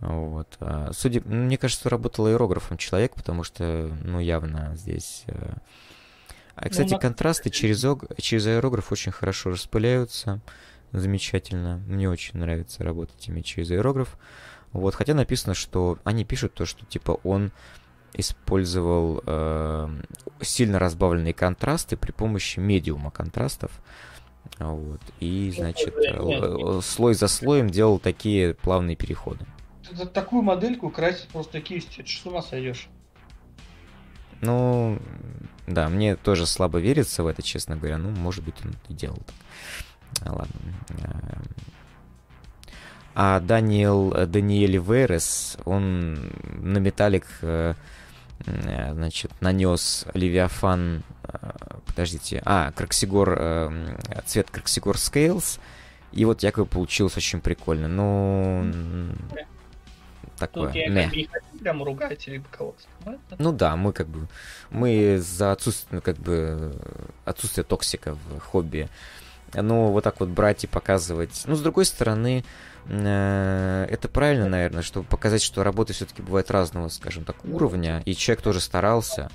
Вот. А, судя, мне кажется, работал аэрографом человек, потому что, ну, явно здесь э, а, кстати, ну, контрасты через, через аэрограф очень хорошо распыляются. Замечательно. Мне очень нравится работать ими через аэрограф. Вот, хотя написано, что они пишут то, что типа он использовал э, сильно разбавленные контрасты при помощи медиума контрастов. Вот. И, значит, э, слой за слоем делал такие плавные переходы. Такую модельку красить просто кистью, что с ума сойдешь? Ну, да, мне тоже слабо верится в это, честно говоря. Ну, может быть, он и делал так. А, ладно. Эм. А Даниэл, Даниэль Верес, он на металлик, э, э, значит, нанес Левиафан, э, подождите, а, Краксигор, цвет Краксигор Scales, и вот якобы получилось очень прикольно. Ну, такое. Тут я не. не хочу прям ругать или кого-то. Ну да, мы как бы мы за отсутствие, ну, как бы отсутствие токсика в хобби. Ну, вот так вот брать и показывать. Ну, с другой стороны, э, это правильно, наверное, чтобы показать, что работы все-таки бывают разного, скажем так, уровня, и человек тоже старался.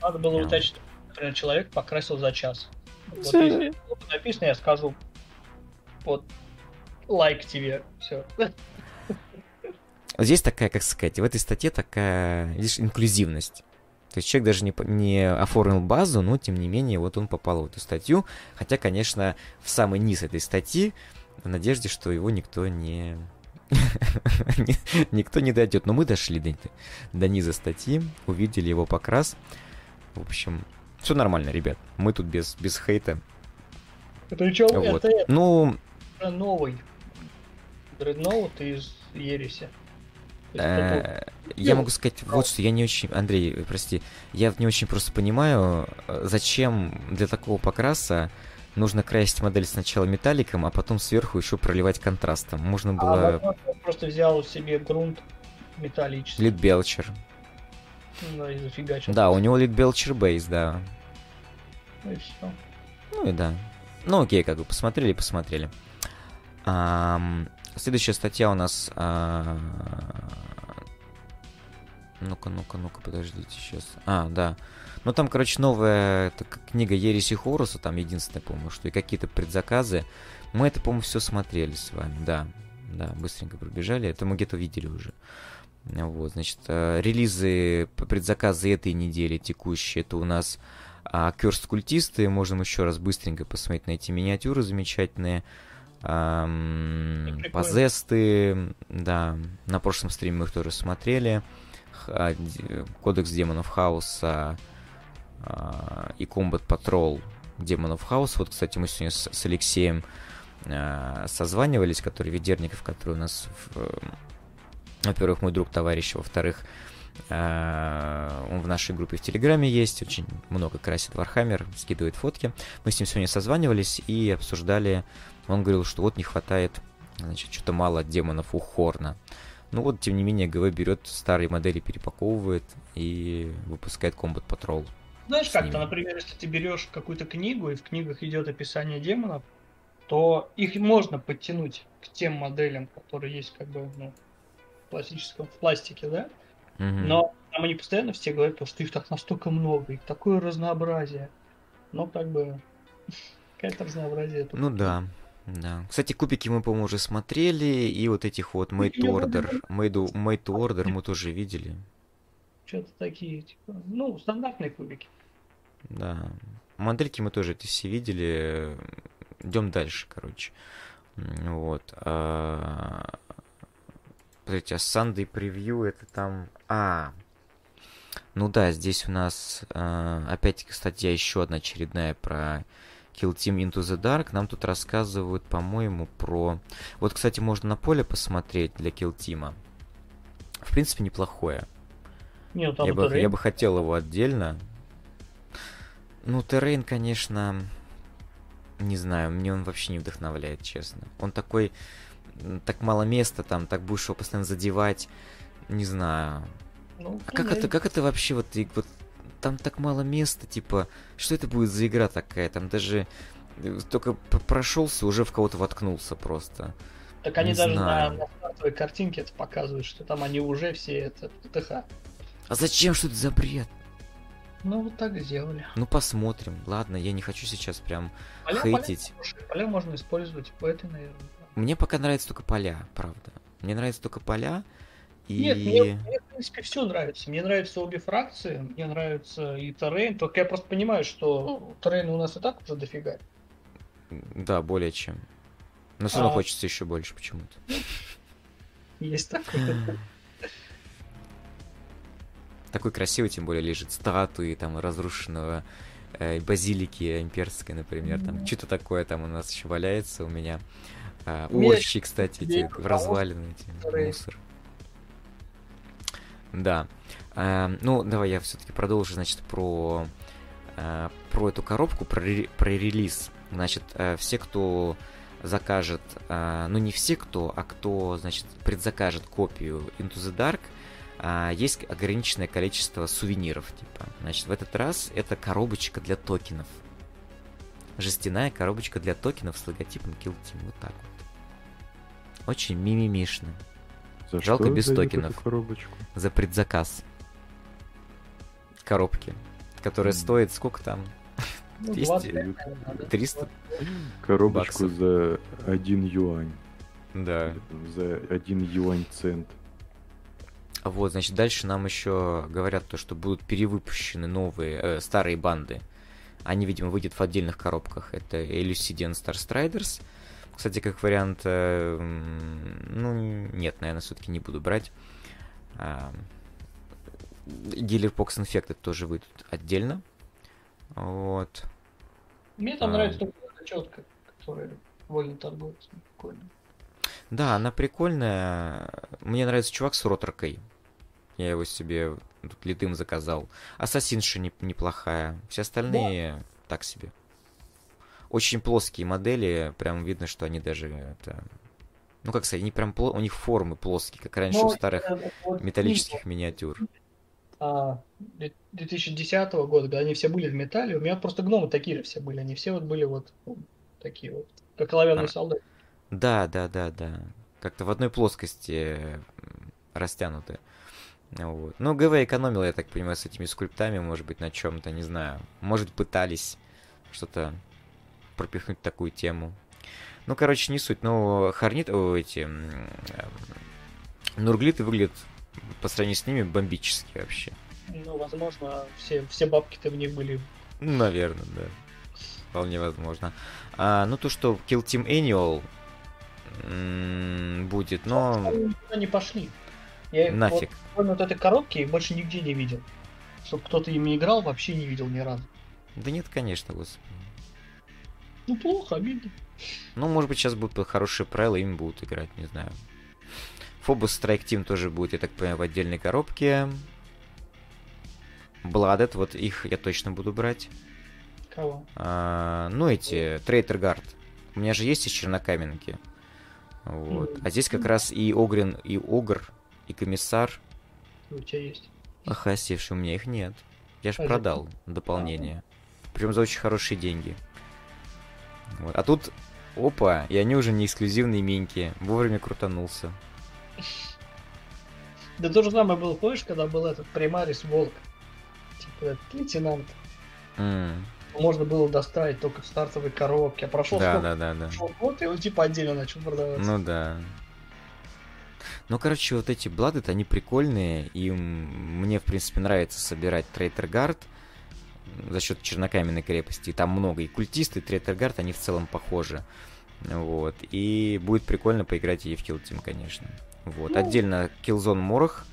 Надо было yeah. уточнить, например, человек покрасил за час. Вот если написано, я скажу, вот, лайк тебе, все. Здесь такая, как сказать, в этой статье такая, видишь, инклюзивность. То есть человек даже не, не оформил базу, но тем не менее вот он попал в эту статью. Хотя, конечно, в самый низ этой статьи, в надежде, что его никто не... никто не дойдет. Но мы дошли до, до низа статьи, увидели его покрас. В общем, все нормально, ребят. Мы тут без, без хейта. Что? Вот. Это, ну... новый. Дредноут из Ереси. Э, я могу сказать вот что, я не очень, Андрей, прости, я не очень просто понимаю, э, зачем для такого покраса нужно красить модель сначала металликом, а потом сверху еще проливать контрастом. Можно а, было... А, просто взял себе грунт металлический. Лид Белчер. Да, и зафигачил. Да, у него Лид Белчер бейс, да. Ну и все. Ну и да. Ну окей, как бы посмотрели, посмотрели. Um, следующая статья у нас uh, ну-ка, ну-ка, ну-ка, подождите сейчас. А, да. Ну там, короче, новая книга Ереси Хоруса, там единственное, по-моему, что и какие-то предзаказы. Мы это, по-моему, все смотрели с вами, да. Да, быстренько пробежали. Это мы где-то видели уже. Вот, значит, э, релизы, предзаказы этой недели текущие, это у нас а, Курс Культисты. Можем еще раз быстренько посмотреть на эти миниатюры замечательные. Эм, Позесты, да, на прошлом стриме мы их тоже смотрели. А, Кодекс демонов хаоса э, и Combat Patrol демонов хаоса. Вот, кстати, мы сегодня с, с Алексеем э, созванивались, который Ведерников, который у нас, в, во-первых, мой друг, товарищ, во-вторых, э, он в нашей группе в Телеграме есть, очень много красит Warhammer, скидывает фотки. Мы с ним сегодня созванивались и обсуждали он говорил, что вот не хватает, значит, что-то мало демонов у Хорна. Ну вот, тем не менее, ГВ берет старые модели, перепаковывает и выпускает Combat Patrol. Знаешь как-то, например, если ты берешь какую-то книгу, и в книгах идет описание демонов, то их можно подтянуть к тем моделям, которые есть как бы ну, в классическом в пластике, да? Угу. Но там они постоянно все говорят, что их так настолько много, их такое разнообразие. Но как бы какое-то разнообразие. Ну да, да. Кстати, кубики мы, по-моему, уже смотрели, и вот этих вот Made to Order. Made, made to Order мы тоже видели. Что-то такие, типа, ну, стандартные кубики. Да. Модельки мы тоже эти все видели. Идем дальше, короче. Вот. А... Подождите, а Sunday превью это там... А, ну да, здесь у нас а, опять, кстати, еще одна очередная про Kill Team Into the Dark, нам тут рассказывают, по-моему, про... Вот, кстати, можно на поле посмотреть для Kill Team. В принципе, неплохое. Нет, я, бы, я бы хотел его отдельно. Ну, Террейн, конечно, не знаю, мне он вообще не вдохновляет, честно. Он такой, так мало места там, так будешь его постоянно задевать, не знаю. Ну, а как это, как это вообще вот, вот там так мало места, типа, что это будет за игра такая? Там даже э, только прошелся, уже в кого-то воткнулся просто. Так они не даже знаю. на, на стартовой картинке это показывают, что там они уже все это ТТХ. А зачем, что это за бред? Ну, вот так сделали. Ну, посмотрим. Ладно, я не хочу сейчас прям поля, хейтить. Поля, поля можно использовать по этой, наверное. Мне пока нравятся только поля, правда. Мне нравятся только поля. И... Нет, мне, мне, в принципе, все нравится. Мне нравятся обе фракции, мне нравится и Террейн, только я просто понимаю, что Террейн у нас и так уже дофига. Да, более чем. Но все равно а... хочется еще больше почему-то. Есть такое. Такой красивый, тем более, лежит статуи там разрушенного э, базилики имперской, например. Там что-то такое там у нас еще валяется у меня. А, орщи, кстати, эти в развалины, эти, мусор. Да. Э, ну, давай я все-таки продолжу, значит, про, э, про эту коробку, про, про релиз. Значит, э, все, кто закажет, э, ну не все кто, а кто, значит, предзакажет копию Into the Dark, э, есть ограниченное количество сувениров, типа. Значит, в этот раз это коробочка для токенов. Жестяная коробочка для токенов с логотипом Kill Team. Вот так вот. Очень мимимишно. За Жалко без токенов. Коробочку? За предзаказ. Коробки. Которая mm. стоит сколько там? 200? 300? Коробочку баксов. за 1 юань. Да. За 1 юань цент. Вот, значит, дальше нам еще говорят то, что будут перевыпущены новые, э, старые банды. Они, видимо, выйдут в отдельных коробках. Это Elucidian Star Striders, кстати, как вариант, э, ну, нет, наверное, все-таки не буду брать. Гиллер Покс Инфекты тоже выйдут отдельно. Вот. Мне там а... нравится только эта четка, которая вольно торгуется. Прикольно. Да, она прикольная. Мне нравится чувак с роторкой. Я его себе тут литым заказал. Ассасинша не, неплохая. Все остальные да. так себе очень плоские модели, прям видно, что они даже это... Ну, как сказать, они прям пло... у них формы плоские, как раньше Но, ну, у старых э, вот, металлических миниатюр. 2010 а, года, когда они все были в металле, у меня просто гномы такие же все были, они все вот были вот ну, такие вот, как оловянные а, солдаты. Да, да, да, да. Как-то в одной плоскости растянуты. Вот. Ну, ГВ экономил, я так понимаю, с этими скульптами, может быть, на чем-то, не знаю. Может, пытались что-то пропихнуть такую тему. Ну, короче, не суть. Но Харнит, о, эти... Нурглиты выглядят по сравнению с ними бомбически вообще. Ну, возможно, все, все бабки-то в них были. Наверное, да. Вполне возможно. А, ну, то, что Kill Team Annual, будет, но... Не пошли. Я Нафиг. Вот, вот этой коробки больше нигде не видел. Чтобы кто-то ими играл, вообще не видел ни разу. Да нет, конечно, господи. Ну плохо, обидно. Ну, может быть, сейчас будут хорошие правила, им будут играть, не знаю. Phobos Strike Team тоже будет, я так понимаю, в отдельной коробке. Blooded, вот их я точно буду брать. Кого? А, ну, эти, Трейдер Гард. У меня же есть из Чернокаменки. Вот. А здесь как раз и Огрин, и Огр, и Комиссар. У тебя есть. Севший, у меня их нет. Я же продал дополнение. Причем за очень хорошие деньги. Вот. А тут, опа, и они уже не эксклюзивные миньки. Вовремя крутанулся. Да то же самое было, помнишь, когда был этот Примарис Волк? Типа этот лейтенант. Mm. Можно было доставить только в стартовой коробке. А прошел да, сколько? Да, да, да. Прошел год, и он типа отдельно начал продаваться. Ну да. Ну, короче, вот эти блады, они прикольные, и мне, в принципе, нравится собирать Трейтер Гард за счет Чернокаменной крепости. И там много. И культисты, и Трейтер Гард, они в целом похожи. Вот. И будет прикольно поиграть и в Kill Team, конечно. Вот. Ну... Отдельно Killzone Морох.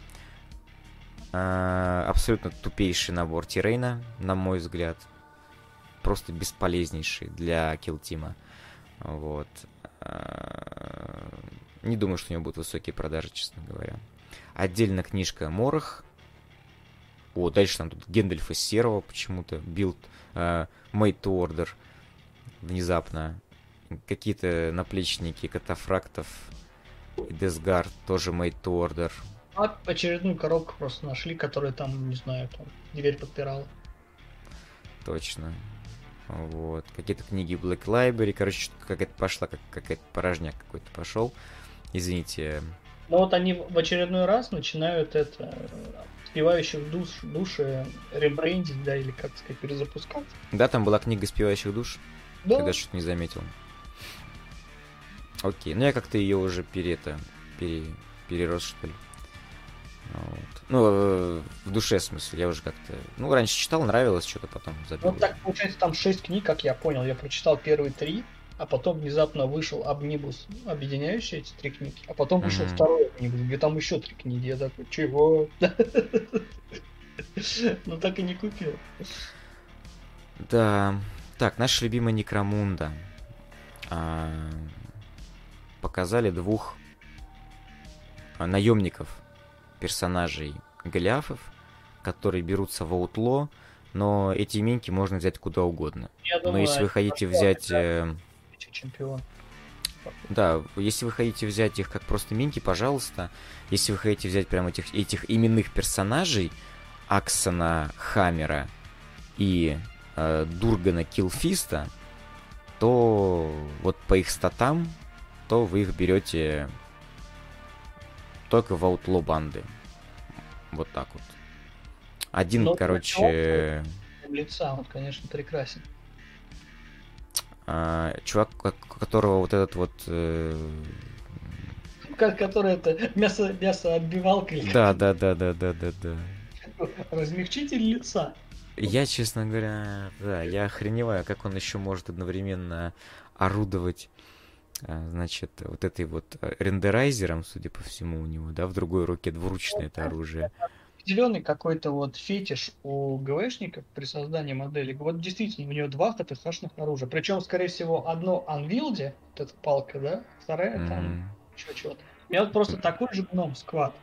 А, абсолютно тупейший набор Тирейна, на мой взгляд. Просто бесполезнейший для Kill Team. Вот. А, не думаю, что у него будут высокие продажи, честно говоря. Отдельно книжка Морох. О, дальше там тут Гендальфа Серого почему-то. Билд э, Made to Order. Внезапно. Какие-то наплечники катафрактов и Десгард тоже Made to Order. А очередную коробку просто нашли, которая там, не знаю, там дверь подпирала. Точно. Вот. Какие-то книги Black Library. Короче, какая-то пошла, как какая-то порожняк какой-то пошел. Извините. Ну вот они в очередной раз начинают это спевающих душ, души ребрендить, да, или как сказать, перезапускать. Да, там была книга спевающих душ. Да. Когда что-то не заметил. Окей, ну я как-то ее уже пере, это, пере, перерос, что ли. Вот. Ну, э, в душе, в смысле, я уже как-то... Ну, раньше читал, нравилось, что-то потом забил. Ну, так, получается, там шесть книг, как я понял. Я прочитал первые три, а потом внезапно вышел Обнибус, объединяющий эти три книги, а потом вышел mm-hmm. второй Обнибус, где там еще три книги. Я такой, чего? Ну, так и не купил. Да. Так, наш любимый Некромунда. А, показали двух а, наемников, персонажей Голиафов, которые берутся в аутло, но эти минки можно взять куда угодно. Я но если вы хотите взять... Э... Чемпион. Да, если вы хотите взять их как просто минки, пожалуйста. Если вы хотите взять прям этих, этих именных персонажей, Аксона Хаммера и э, Дургана Килфиста, то вот по их статам то вы их берете только в аутло банды. Вот так вот. Один, Но короче... Лица, он, конечно, прекрасен. А, чувак, которого вот этот вот... Э... Который это мясо, мясо отбивалка Да, да, да, да, да, да, да. Размягчитель лица. Я, честно говоря, да, я охреневаю, как он еще может одновременно орудовать а, значит, вот этой вот э, рендерайзером, судя по всему, у него, да, в другой руке двуручное это оружие. Определенный какой-то вот фетиш у ГВшников при создании модели. Вот действительно, у него два ХТХшных оружия. Причем, скорее всего, одно анвилде, вот эта палка, да, вторая mm-hmm. там еще что-то. У меня вот просто такой же гном сквад.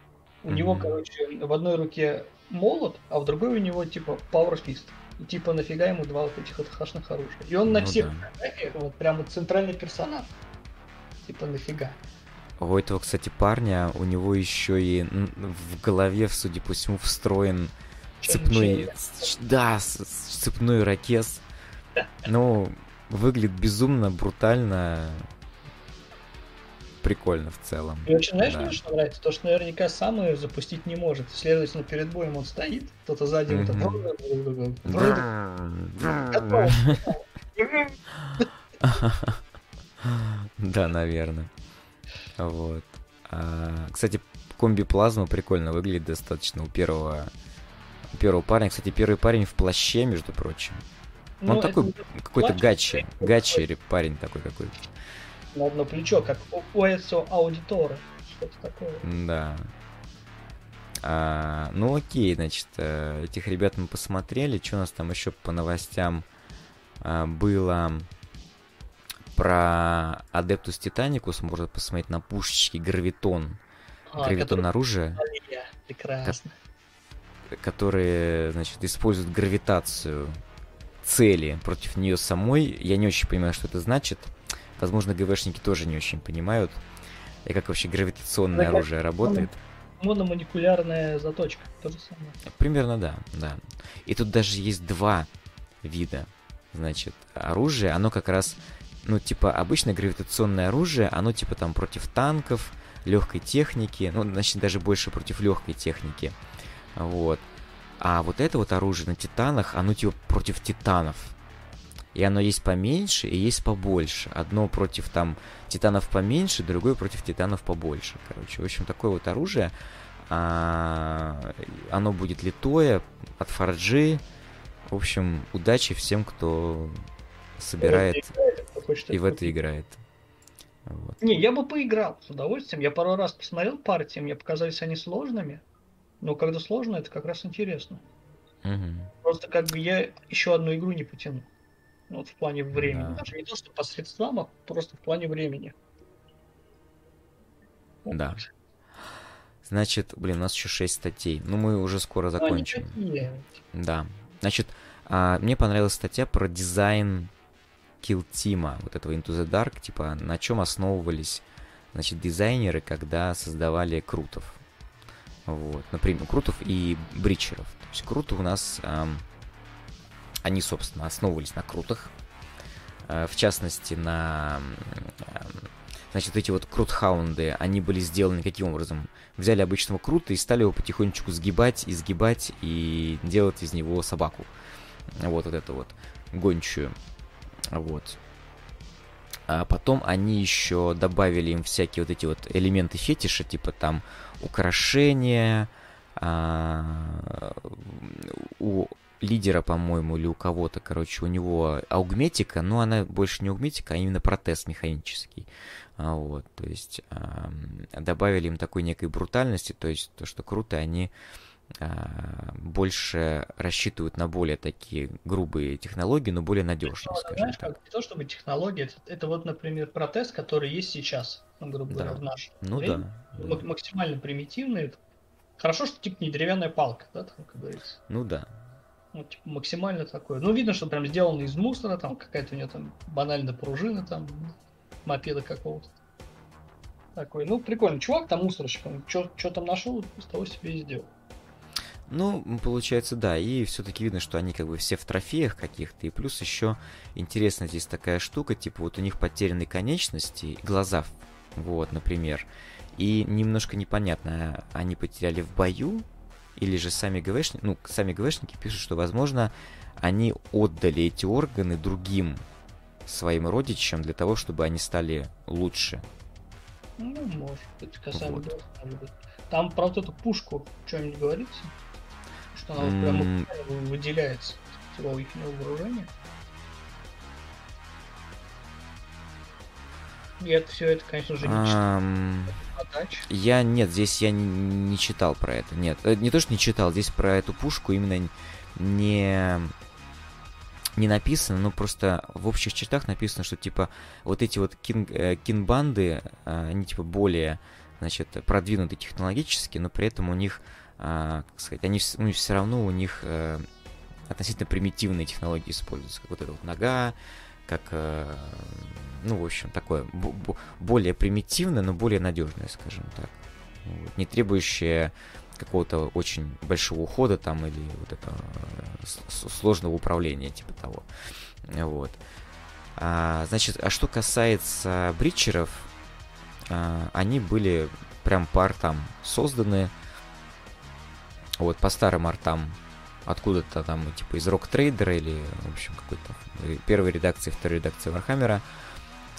У mm-hmm. него, короче, в одной руке молот, а в другой у него типа Power Fist. И типа нафига ему два вот этих ХТХшных оружия. И он ну, на всех да. вот прямо центральный персонаж. Типа нафига? У этого, кстати, парня, у него еще и в голове, судя по всему, встроен цепной... Да, цепной ракет. Ну, выглядит безумно, брутально, прикольно в целом. И очень, знаешь, да. мне что нравится? То, что наверняка сам ее запустить не может. Следовательно, перед боем он стоит, кто-то сзади вот Да, наверное. Вот. А, кстати, комби плазма прикольно выглядит достаточно у первого, у первого парня. Кстати, первый парень в плаще, между прочим. Он ну, такой какой-то гачи, гачи парень такой какой-то. на одно плечо, как у Эцио Аудитора. Что-то такое. Да. А, ну окей, значит, э, этих ребят мы посмотрели. Что у нас там еще по новостям а, было? Про Адептус Титаникус можно посмотреть на пушечке Гравитон. А, Гравитон который... оружие. Прекрасно. Которые, значит, используют гравитацию цели против нее самой. Я не очень понимаю, что это значит. Возможно, ГВшники тоже не очень понимают. И как вообще гравитационное это оружие работает. Мономаникулярная заточка, то же самое. Примерно, да, да. И тут даже есть два вида, значит, оружия. Оно как раз, ну, типа, обычное гравитационное оружие, оно, типа, там, против танков, легкой техники, ну, значит, даже больше против легкой техники. Вот. А вот это вот оружие на титанах, оно типа против титанов. И оно есть поменьше и есть побольше. Одно против там титанов поменьше, другое против титанов побольше. Короче, в общем, такое вот оружие. А, оно будет литое, от фарджи. В общем, удачи всем, кто собирает и в это играет. Вот. Не, я бы поиграл с удовольствием. Я пару раз посмотрел партии, мне показались они сложными. Но когда сложно, это как раз интересно. Угу. Просто как бы я еще одну игру не потяну. Ну, вот в плане времени. Да. Даже не то, что по средствам, а просто в плане времени. Да. Значит, блин, у нас еще 6 статей. Ну, мы уже скоро закончим. Да. Значит, а, мне понравилась статья про дизайн Kill Team, вот этого Into the Dark, типа, на чем основывались, значит, дизайнеры, когда создавали Крутов. Вот, например, Крутов и Бричеров. То есть Крутов у нас, эм, они, собственно, основывались на Крутах. Э, в частности, на... Э, значит, эти вот крутхаунды, они были сделаны каким образом? Взяли обычного крута и стали его потихонечку сгибать, изгибать и делать из него собаку. Вот, вот это вот, гончую. Вот. А потом они еще добавили им всякие вот эти вот элементы фетиша, типа там украшения, а, у лидера, по-моему, или у кого-то, короче, у него аугметика, но она больше не аугметика, а именно протез механический. А, вот, то есть добавили им такой некой брутальности, то есть то, что круто, они больше рассчитывают на более такие грубые технологии, но более надежные, ну, скажем знаешь, так. Как, не то чтобы технологии, это, это вот, например, протез, который есть сейчас, ну, грубо да. говоря, в нашем ну, время. Да, да. Максимально примитивный. Хорошо, что типа не деревянная палка, да, там, как говорится. Ну да. Ну, типа, максимально такое. Ну, видно, что прям сделано из мусора, там какая-то у него там банальная пружина, там, мопеда какого-то. Такой, ну, прикольно. Чувак там мусорщик, он что там нашел, из того себе и сделал. Ну, получается, да. И все-таки видно, что они как бы все в трофеях каких-то. И плюс еще интересно здесь такая штука, типа вот у них потеряны конечности, глаза, вот, например. И немножко непонятно, они потеряли в бою, или же сами ГВшники, ну, сами ГВшники пишут, что, возможно, они отдали эти органы другим своим родичам для того, чтобы они стали лучше. Ну, может быть, касаемо вот. Там про вот эту пушку что-нибудь говорится? Что она mm. прямо выделяется из всего их вооружения? И это все это, конечно же, не um, Я нет, здесь я не, не читал про это. Нет, э, не то, что не читал, здесь про эту пушку именно не не написано, но просто в общих чертах написано, что типа вот эти вот кин, э, кинбанды, э, они типа более, значит, продвинуты технологически, но при этом у них а, как сказать, они ну, все равно у них э, относительно примитивные технологии используются, как вот эта вот нога, как, э, ну, в общем, такое более примитивное, но более надежное, скажем так. Вот, не требующее какого-то очень большого ухода там или вот этого э, сложного управления, типа того. Вот. А, значит, а что касается бритчеров, а, они были прям по артам созданы, вот, по старым артам. Откуда-то там, типа, из Rogue Trader а или, в общем, какой-то э, первой редакции, второй редакции Warhammer а.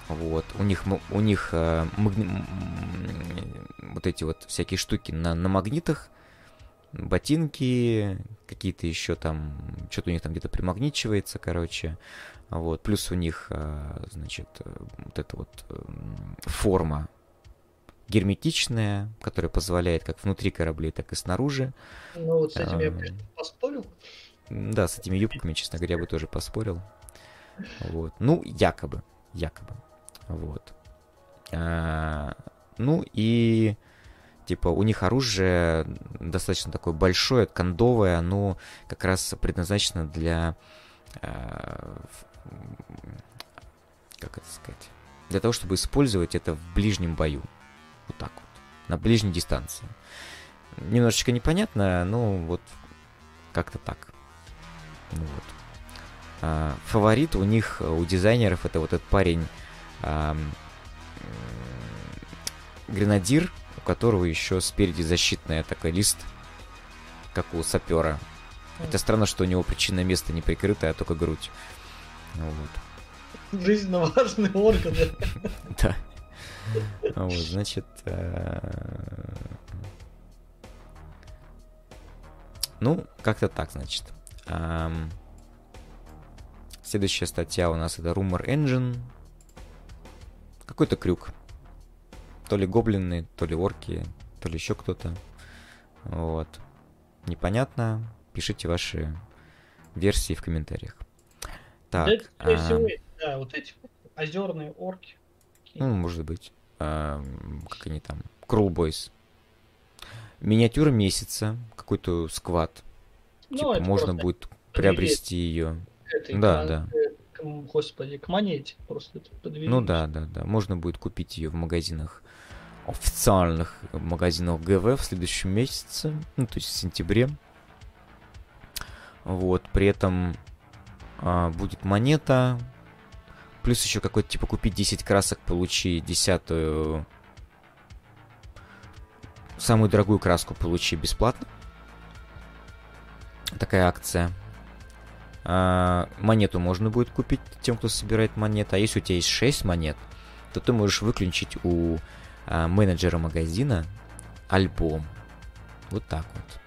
Вот, у них, у них э, магни... вот эти вот всякие штуки на, на магнитах, ботинки, какие-то еще там, что-то у них там где-то примагничивается, короче. Вот, плюс у них, а, значит, вот эта вот форма герметичная, которая позволяет как внутри кораблей, так и снаружи. Ну вот с этим я поспорил. Да, с этими юбками, честно говоря, я бы тоже поспорил. Вот. Ну, якобы. Якобы. Вот. А, ну и типа у них оружие достаточно такое большое, кондовое, оно как раз предназначено для а, как это сказать, для того, чтобы использовать это в ближнем бою. Вот так вот. На ближней дистанции. Немножечко непонятно, но вот как-то так. Ну вот. А, фаворит у них, у дизайнеров, это вот этот парень а, гренадир, у которого еще спереди защитная такой лист, как у сапера. Это странно, что у него причинное место не прикрыто, а только грудь. Вот. Жизненно важный орган. Да. Вот, значит... Э, ну, как-то так, значит. Следующая статья у нас это Rumor Engine. Какой-то крюк. То ли гоблины, то ли орки, то ли еще кто-то. Вот. Непонятно. Пишите ваши версии в комментариях. Так. Да, это, а... да, вот эти озерные орки. Ну, может быть э, как они там, Crawl Boys. Миниатюра месяца, какой-то сквад. Ну, типа, можно будет приобрести ее. да, да. К, господи, к монете просто Ну да, да, да. Можно будет купить ее в магазинах официальных магазинах ГВ в следующем месяце, ну то есть в сентябре. Вот, при этом а, будет монета, Плюс еще какой-то, типа, купить 10 красок, получи десятую... Самую дорогую краску получи бесплатно. Такая акция. А, монету можно будет купить тем, кто собирает монеты. А если у тебя есть 6 монет, то ты можешь выключить у а, менеджера магазина альбом. Вот так вот.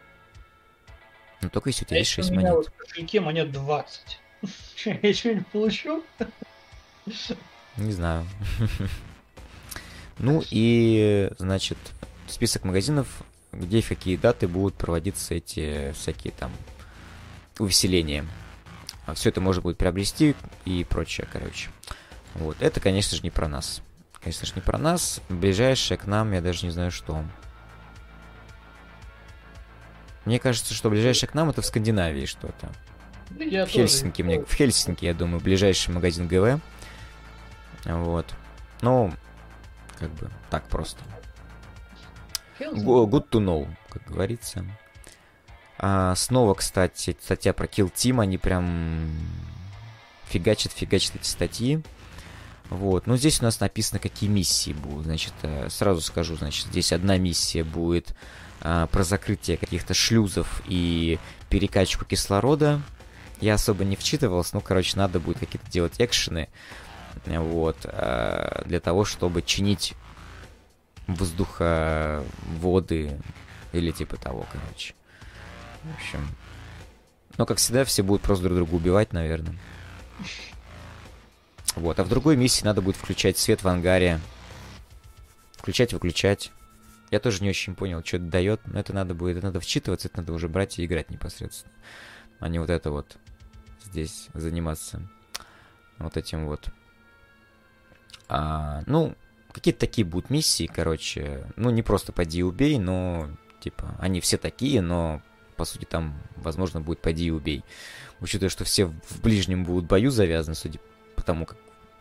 Но только если у тебя а есть 6 монет. У меня вот в кошельке монет 20. Я что-нибудь получу? Не знаю. Ну и, значит, список магазинов, где в какие даты будут проводиться эти всякие там увеселения. Все это можно будет приобрести и прочее, короче. Вот. Это, конечно же, не про нас. Конечно же, не про нас. Ближайшее к нам, я даже не знаю, что. Мне кажется, что ближайшее к нам это в Скандинавии что-то. Я в Хельсинки, мне, в Хельсинки, я думаю, ближайший магазин ГВ. Вот. Ну, как бы так просто. Good to know, как говорится. А, снова, кстати, статья про Kill Team, они прям фигачат, фигачат эти статьи. Вот, ну здесь у нас написано, какие миссии будут. Значит, э, сразу скажу, значит, здесь одна миссия будет а, про закрытие каких-то шлюзов и перекачку кислорода. Я особо не вчитывался, ну, короче, надо будет какие-то делать экшены вот, э, для того, чтобы чинить воздуховоды или типа того, короче. В общем, ну, как всегда, все будут просто друг друга убивать, наверное. Вот, а в другой миссии надо будет включать свет в ангаре. Включать-выключать. Я тоже не очень понял, что это дает, но это надо будет, это надо вчитываться, это надо уже брать и играть непосредственно. А не вот это вот здесь заниматься вот этим вот. А, ну, какие-то такие будут миссии, короче. Ну, не просто пойди и убей, но, типа, они все такие, но, по сути, там, возможно, будет пойди и убей. Учитывая, что все в ближнем будут бою завязаны, судя по тому, как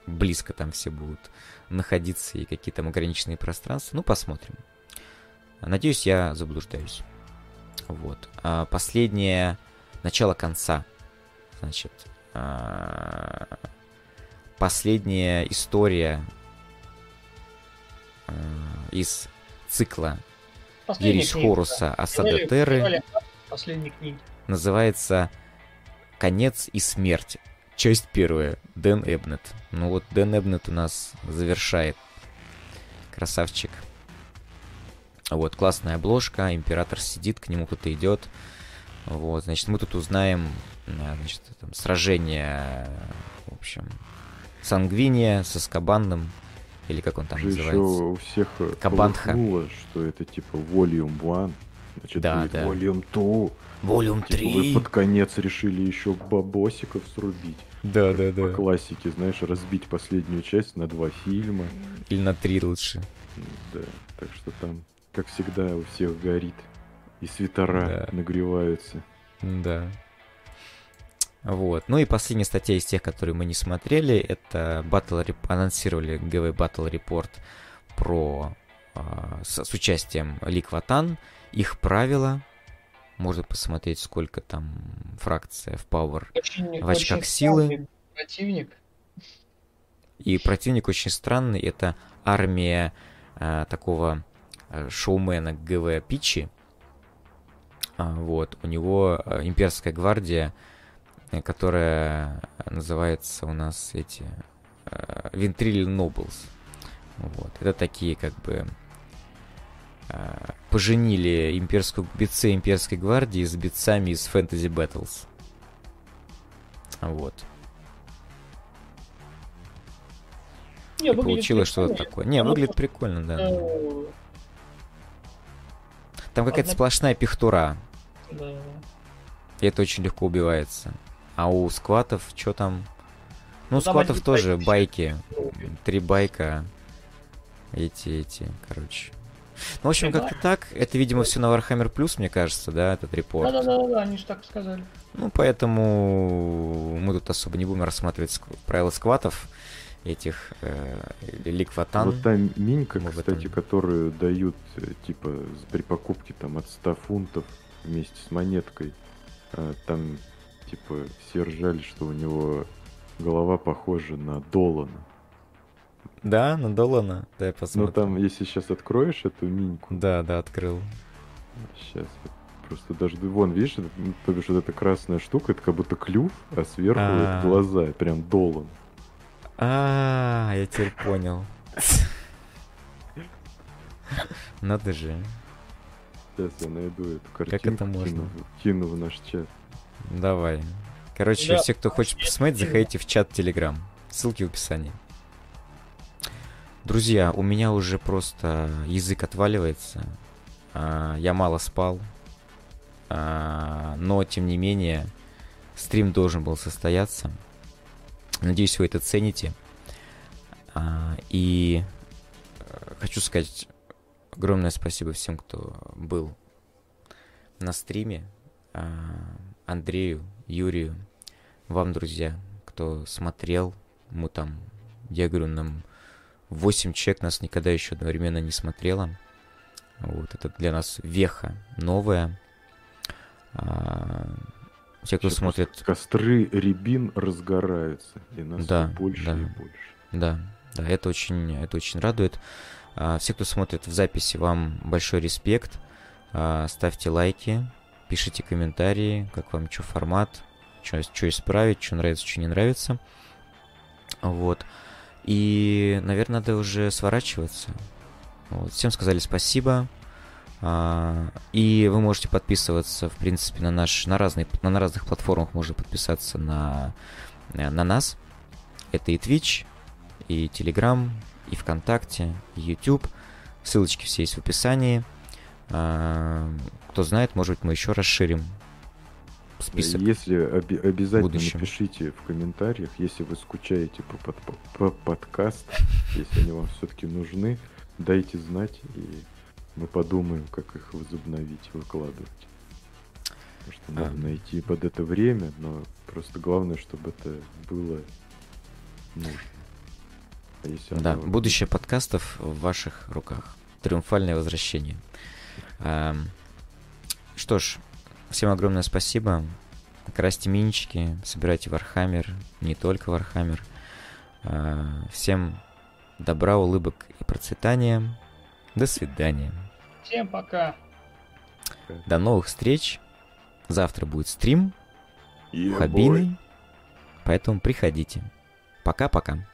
близко там все будут находиться и какие там ограниченные пространства. Ну, посмотрим. Надеюсь, я заблуждаюсь. Вот. А последнее начало конца. Значит, а, последняя история э, из цикла Ерис Хоруса Асада Терры называется «Конец и смерть». Часть первая. Дэн Эбнет. Ну вот Дэн Эбнет у нас завершает. Красавчик. Вот, классная обложка, император сидит, к нему кто-то идет. Вот, значит, мы тут узнаем, э, значит, там, сражение, в общем, Сангвиния со Скабанным, или как он там Же называется? еще у всех Кабанха. что это типа Volume 1, значит, Да, будет да. Volume 2. Волюм Типа вы под конец решили еще бабосиков срубить. Да, да, По классике, знаешь, разбить последнюю часть на два фильма. Или на три лучше. Да, так что там, как всегда, у всех горит. И свитера Да. нагреваются. Да. Вот. Ну и последняя статья из тех, которые мы не смотрели, это Battle Rep- анонсировали ГВ Battle Report про а, с, с участием Ликватан, их правила. Можно посмотреть, сколько там фракция в Power. Очень, В очках очень силы. Противник. И противник очень странный. Это армия а, такого а, шоумена ГВ Пичи. А, вот. У него а, имперская гвардия, которая называется у нас эти Вентриль Nobles. Вот. Это такие как бы а, поженили имперскую битцы имперской гвардии с битцами из Fantasy Battles. Вот. Не, получилось что-то такое. Не, Ну, выглядит прикольно, да. э, Там какая-то сплошная пихтура. да. И это очень легко убивается. А у скватов что там? Ну, у Ну, там скватов одни тоже байки байки. Три байка. Эти, эти, короче. Ну, в общем, Три как-то так. Это, видимо, все на Warhammer Plus, мне кажется, да, этот репорт. Да-да-да, они же так сказали. Ну, поэтому мы тут особо не будем рассматривать ск- правила скватов этих э, ликватан. Вот та минька, Мы кстати, этом- которую дают, э, типа, при покупке там от 100 фунтов вместе с монеткой, а, там, типа, все ржали, что у него голова похожа на Долана. Да, на Долана. Да, я Но посмотрю. там, если сейчас откроешь эту миньку, Да, да, открыл. сейчас просто даже, вон, видишь, это, ну, то бишь вот эта красная штука, это как будто клюв, а сверху А. это глаза, прям Долан. А, я теперь понял. Надо же. Сейчас я найду эту картинку, это можно? Кину в наш чат. Давай. Короче, Да. все, кто хочет посмотреть, заходите в чат Telegram. Ссылки в описании. Друзья, у меня уже просто язык отваливается. А, Я мало спал. А, Но, тем не менее, стрим должен был состояться. Надеюсь, вы это цените. А, И э, хочу сказать огромное спасибо всем, кто был на стриме. Андрею, Юрию, вам, друзья, кто смотрел. Мы там, я говорю, нам 8 человек нас никогда еще одновременно не смотрело. Вот, это для нас веха новая. А, те, кто Сейчас смотрит Костры рябин разгораются, и нас Да, больше да. и больше. Да, да, это очень, это очень радует. А, все, кто смотрит в записи, вам большой респект. А, ставьте лайки, пишите комментарии, как вам что формат, что исправить, что нравится, что не нравится. Вот. И, наверное, надо уже сворачиваться. Вот. Всем сказали спасибо. А, И вы можете подписываться, в принципе, на наш, на разные, на разных платформах можно подписаться на, на нас. Это и Twitch, и Telegram, и ВКонтакте, и YouTube. Ссылочки все есть в описании. А, Кто знает, может быть, мы еще расширим список. Если оби- обязательно будущем. напишите в комментариях, если вы скучаете по, под- по- по подкастам, если они вам все-таки нужны, дайте знать, и мы подумаем, как их возобновить, выкладывать. Потому что надо А. найти под это время, но просто главное, чтобы это было нужно. А Да, оно- будущее подкастов в ваших руках. Триумфальное возвращение. Ам, Что ж, всем огромное спасибо. Красьте минчики, собирайте Warhammer, не только Warhammer. А, Всем добра, улыбок и процветания. До свидания. Всем пока. До новых встреч. Завтра будет стрим Yeah, хабины. Поэтому приходите. Пока-пока.